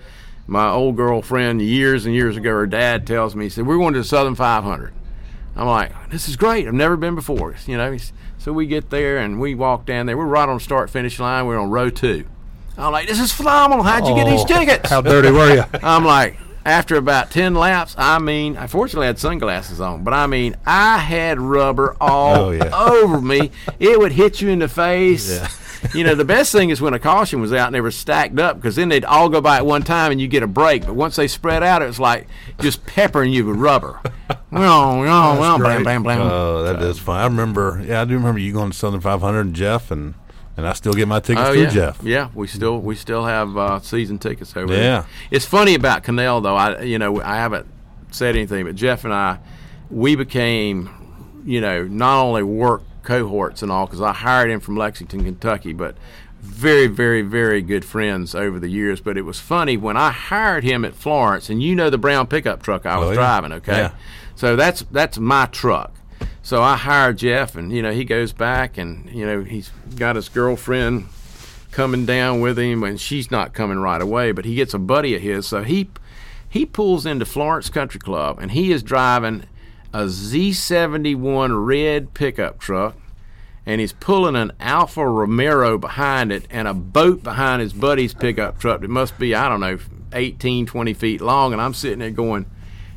My old girlfriend, years and years ago, her dad tells me, he said, we're going to the Southern 500. I'm like, this is great. I've never been before. You know, so we get there and we walk down there. We're right on the start finish line. We're on row two. I'm like, this is phenomenal. How'd you get these Oh, tickets? How dirty were you? I'm like, after about 10 laps, I mean, I fortunately had sunglasses on, but I mean, I had rubber all Oh, yeah. over me. It would hit you in the face. You know, the best thing is when a caution was out and they were stacked up because then they'd all go by at one time and you get a break. But once they spread out, it's like just peppering you with rubber. Well, blam, blam, blam. Oh, that is fun. I remember. Yeah, I do remember you going to Southern 500 and Jeff, and and I still get my tickets Oh through yeah, Jeff. yeah. We still we still have uh, season tickets over Yeah. there. Yeah, it's funny about Canal though. I you know I haven't said anything, but Jeff and I, we became, you know, not only work cohorts and all because I hired him from Lexington, Kentucky, but very very very good friends over the years. But it was funny when I hired him at Florence, and you know the brown pickup truck I was Oh, yeah. driving. Okay, so that's that's my truck. So I hired Jeff, and you know he goes back, and you know he's got his girlfriend coming down with him, and she's not coming right away. But he gets a buddy of his, so he he pulls into Florence Country Club, and he is driving a Z71 red pickup truck, and he's pulling an Alfa Romero behind it, and a boat behind his buddy's pickup truck that must be I don't know 18, 20 feet long, and I'm sitting there going.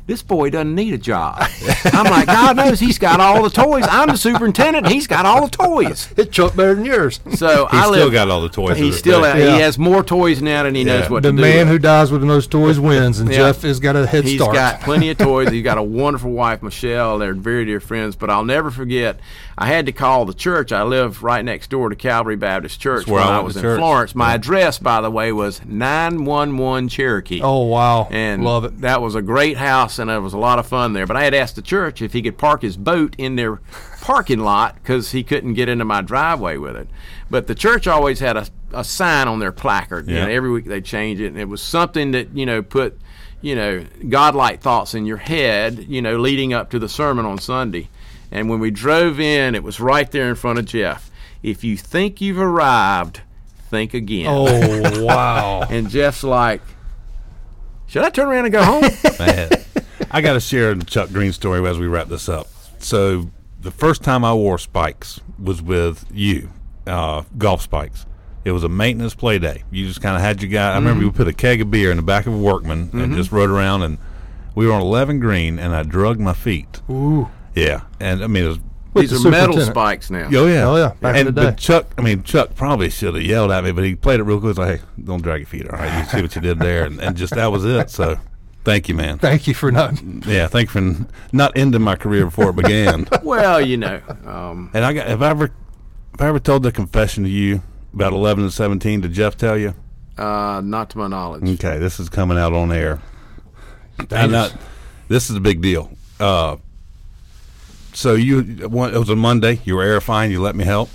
This boy doesn't need a job. I'm like, God knows he's got all the toys. I'm the superintendent. He's got all the toys. It's truck better than yours. So He's I still live, got all the toys. He's still out. Yeah. He has more toys now than he knows what The to do. The man with. who dies with the most toys wins, and Yeah. Jeff has got a head He's start. He's got plenty of toys. He's got a wonderful wife, Michelle. They're very dear friends. But I'll never forget. I had to call the church. I live right next door to Calvary Baptist Church That's where when I I was in church. Florence. My address, by the way, was nine one one Cherokee. oh wow, And love it. That was a great house, and it was a lot of fun there. But I had asked the church if he could park his boat in their parking lot because he couldn't get into my driveway with it. But the church always had a, a sign on their placard. You Yeah. know, every week they change it, and it was something that you know put you know godlike thoughts in your head. You know, leading up to the sermon on Sunday. And when we drove in, it was right there in front of Jeff. If you think you've arrived, think again. Oh wow. And Jeff's like, should I turn around and go home? Man, I got to share the Chuck Green story as we wrap this up. So the first time I wore spikes was with you, uh, golf spikes. It was a maintenance play day. You just kind of had your guy. I remember we put a keg of beer in the back of a Workman and just rode around. And we were on 11 green, and I drugged my feet. Ooh. Yeah, and I mean it was. With These the are metal spikes now. Oh yeah, Oh, yeah, back in and, the day. But Chuck, I mean Chuck probably should have yelled at me, but he played it real quick. Like, hey, don't drag your feet. All right, you see what you did there, and, and just that was it. So, thank you, man. Thank you for not. Yeah, thank you for not ending my career before it began. Well, you know, um, and I got have I ever have I ever told the confession to you about eleven and seventeen? Did Jeff tell you? uh, not to my knowledge. Okay, this is coming out on air. Not, this is a big deal. Uh, so you it was a Monday. You were airifying. You let me help,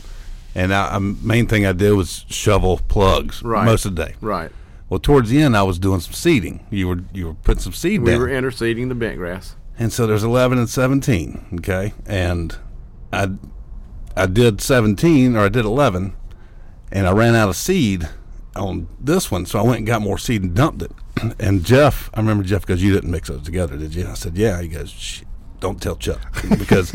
and I, I, main thing I did was shovel plugs Right. most of the day. Right. Well, towards the end, I was doing some seeding. You were you were putting some seed in. We down. were interseeding the bent grass. And so there's 11 and 17, okay? And I I did 17 or I did 11 and I ran out of seed on this one, so I went and got more seed and dumped it. And Jeff, I remember Jeff goes, "You didn't mix those together, did you?" And I said, "Yeah." He goes, "Don't tell Chuck because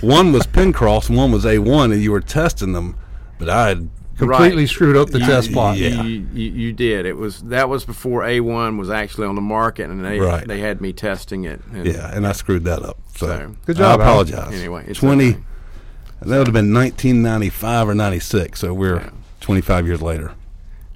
one was Penncross and one was A1 and you were testing them, but I had Completely Right. screwed up the Yeah, test plot. yeah. You, you, you did. It was that was before A1 was actually on the market, and they Right. they had me testing it. And yeah, and I screwed that up. So, So, Good job, I Al. apologize. Anyway, it's 20 okay. that would have been 1995 or 96, so we're Yeah. 25 years later.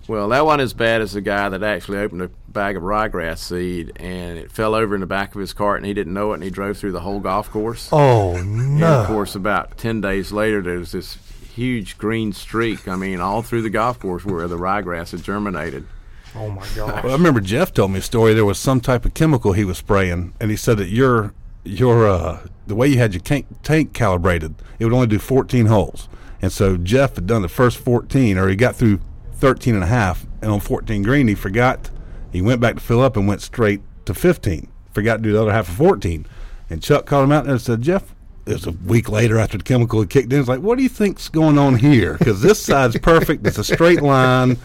Well, that wasn't as bad as the guy that actually opened a bag of ryegrass seed and it fell over in the back of his cart and he didn't know it and he drove through the whole golf course. Oh And no. of course, about 10 days later, there was this huge green streak. I mean, all through the golf course where the ryegrass had germinated. Oh my god. Well, I remember Jeff told me a story. There was some type of chemical he was spraying, and he said that your your uh, the way you had your tank, tank calibrated, it would only do 14 holes. And so Jeff had done the first 14, or he got through 13 and a half, and on 14 green he forgot. He went back to fill up and went straight to 15. Forgot to do the other half of 14. And Chuck called him out and said, Jeff. It was a week later after the chemical had kicked in. It's like, what do you think's going on here? Because this side's perfect. It's a straight line.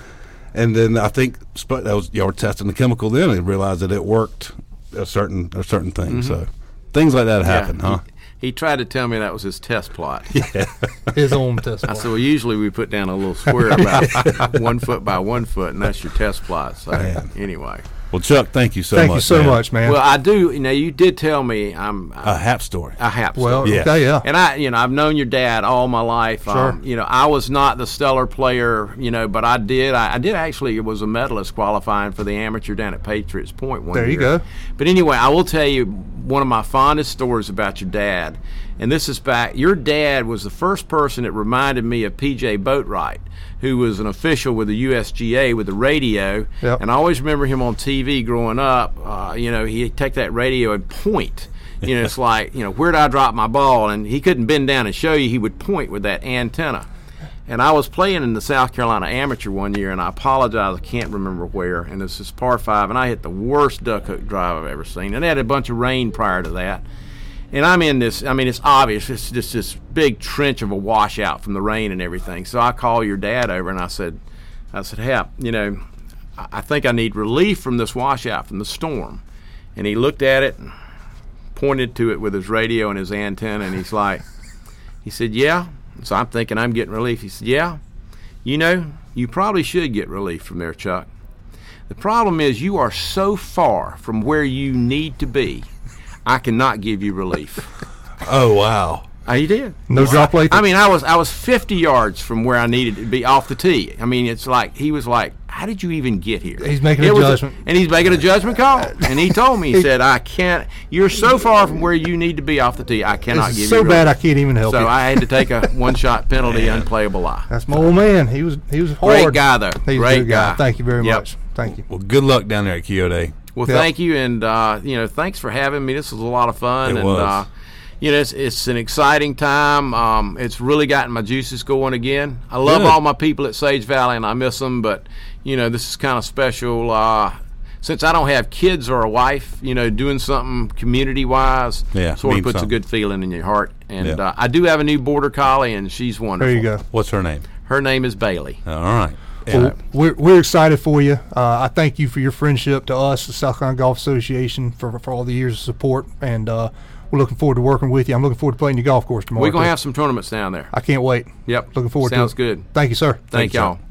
And then I think sp- that was y'all were testing the chemical then and realized that it worked a certain a certain thing. Mm-hmm. So things like that happen, Yeah, huh? He, he tried to tell me that was his test plot. Yeah. His own test plot. I said, well, usually we put down a little square about one foot by one foot, and that's your test plot. So Man. anyway, Well, Chuck, thank you so Thank much. Thank you so man. much, man. Well, I do. You know, you did tell me I'm A hap story. a hap well, story. Yeah. okay, yeah. And I, you know, I've known your dad all my life. Sure. Um, you know, I was not the stellar player, you know, but I did. I, I did actually was a medalist qualifying for the amateur down at Patriots Point one There you year. go. But anyway, I will tell you one of my fondest stories about your dad. And this is back. Your dad was the first person that reminded me of PJ Boatwright, who was an official with the USGA with the radio. Yep. And I always remember him on TV growing up. Uh, you know, he'd take that radio and point. You know, it's like, you know, where did I drop my ball? And he couldn't bend down and show you. He would point with that antenna. And I was playing in the South Carolina Amateur one year, and I apologize, I can't remember where. And this is par five, and I hit the worst duck hook drive I've ever seen. And it had a bunch of rain prior to that. And I'm in this, I mean, it's obvious. It's just this big trench of a washout from the rain and everything. So I call your dad over, and I said, I said, Hap, you know, I think I need relief from this washout from the storm. And he looked at it, pointed to it with his radio and his antenna, and he's like, he said, Yeah. So I'm thinking I'm getting relief. He said, Yeah. You know, you probably should get relief from there, Chuck. The problem is you are so far from where you need to be, I cannot give you relief. Oh wow. Uh, he did. No drop late. I mean, I was I was 50 yards from where I needed to be off the tee. I mean, it's like he was like, "How did you even get here?" He's making It a was judgment. and he's making a judgment call. And he told me, he said, "I can't. You're so far from where you need to be off the tee. I cannot This give is you." so bad I can't even help So you. I had to take a one-shot penalty, unplayable lie. That's my old man. He was he was hard. Great guy, though. He's Great a good guy. guy. Thank you very Yep. much. Thank you. Well, good luck down there at Quixote. Well, Yeah. thank you, and uh, you know, thanks for having me. This was a lot of fun, It and was. Uh, you know, it's, it's an exciting time. Um, it's really gotten my juices going again. I love Good. all my people at Sage Valley, and I miss them, but you know, this is kind of special. Uh, since I don't have kids or a wife, you know, doing something community-wise, Yeah, sort of puts something. a good feeling in your heart. And Yeah. uh, I do have a new border collie, and she's wonderful. There you go. What's her name? Her name is Bailey. All right. Well, we're, we're excited for you. Uh, I thank you for your friendship to us, the South Carolina Golf Association, for, for all the years of support. And uh, we're looking forward to working with you. I'm looking forward to playing your golf course tomorrow. We're gonna have some tournaments down there. I can't wait. Yep. Looking forward Sounds to it. Sounds good. Thank you, sir. Thank you, y'all. sir.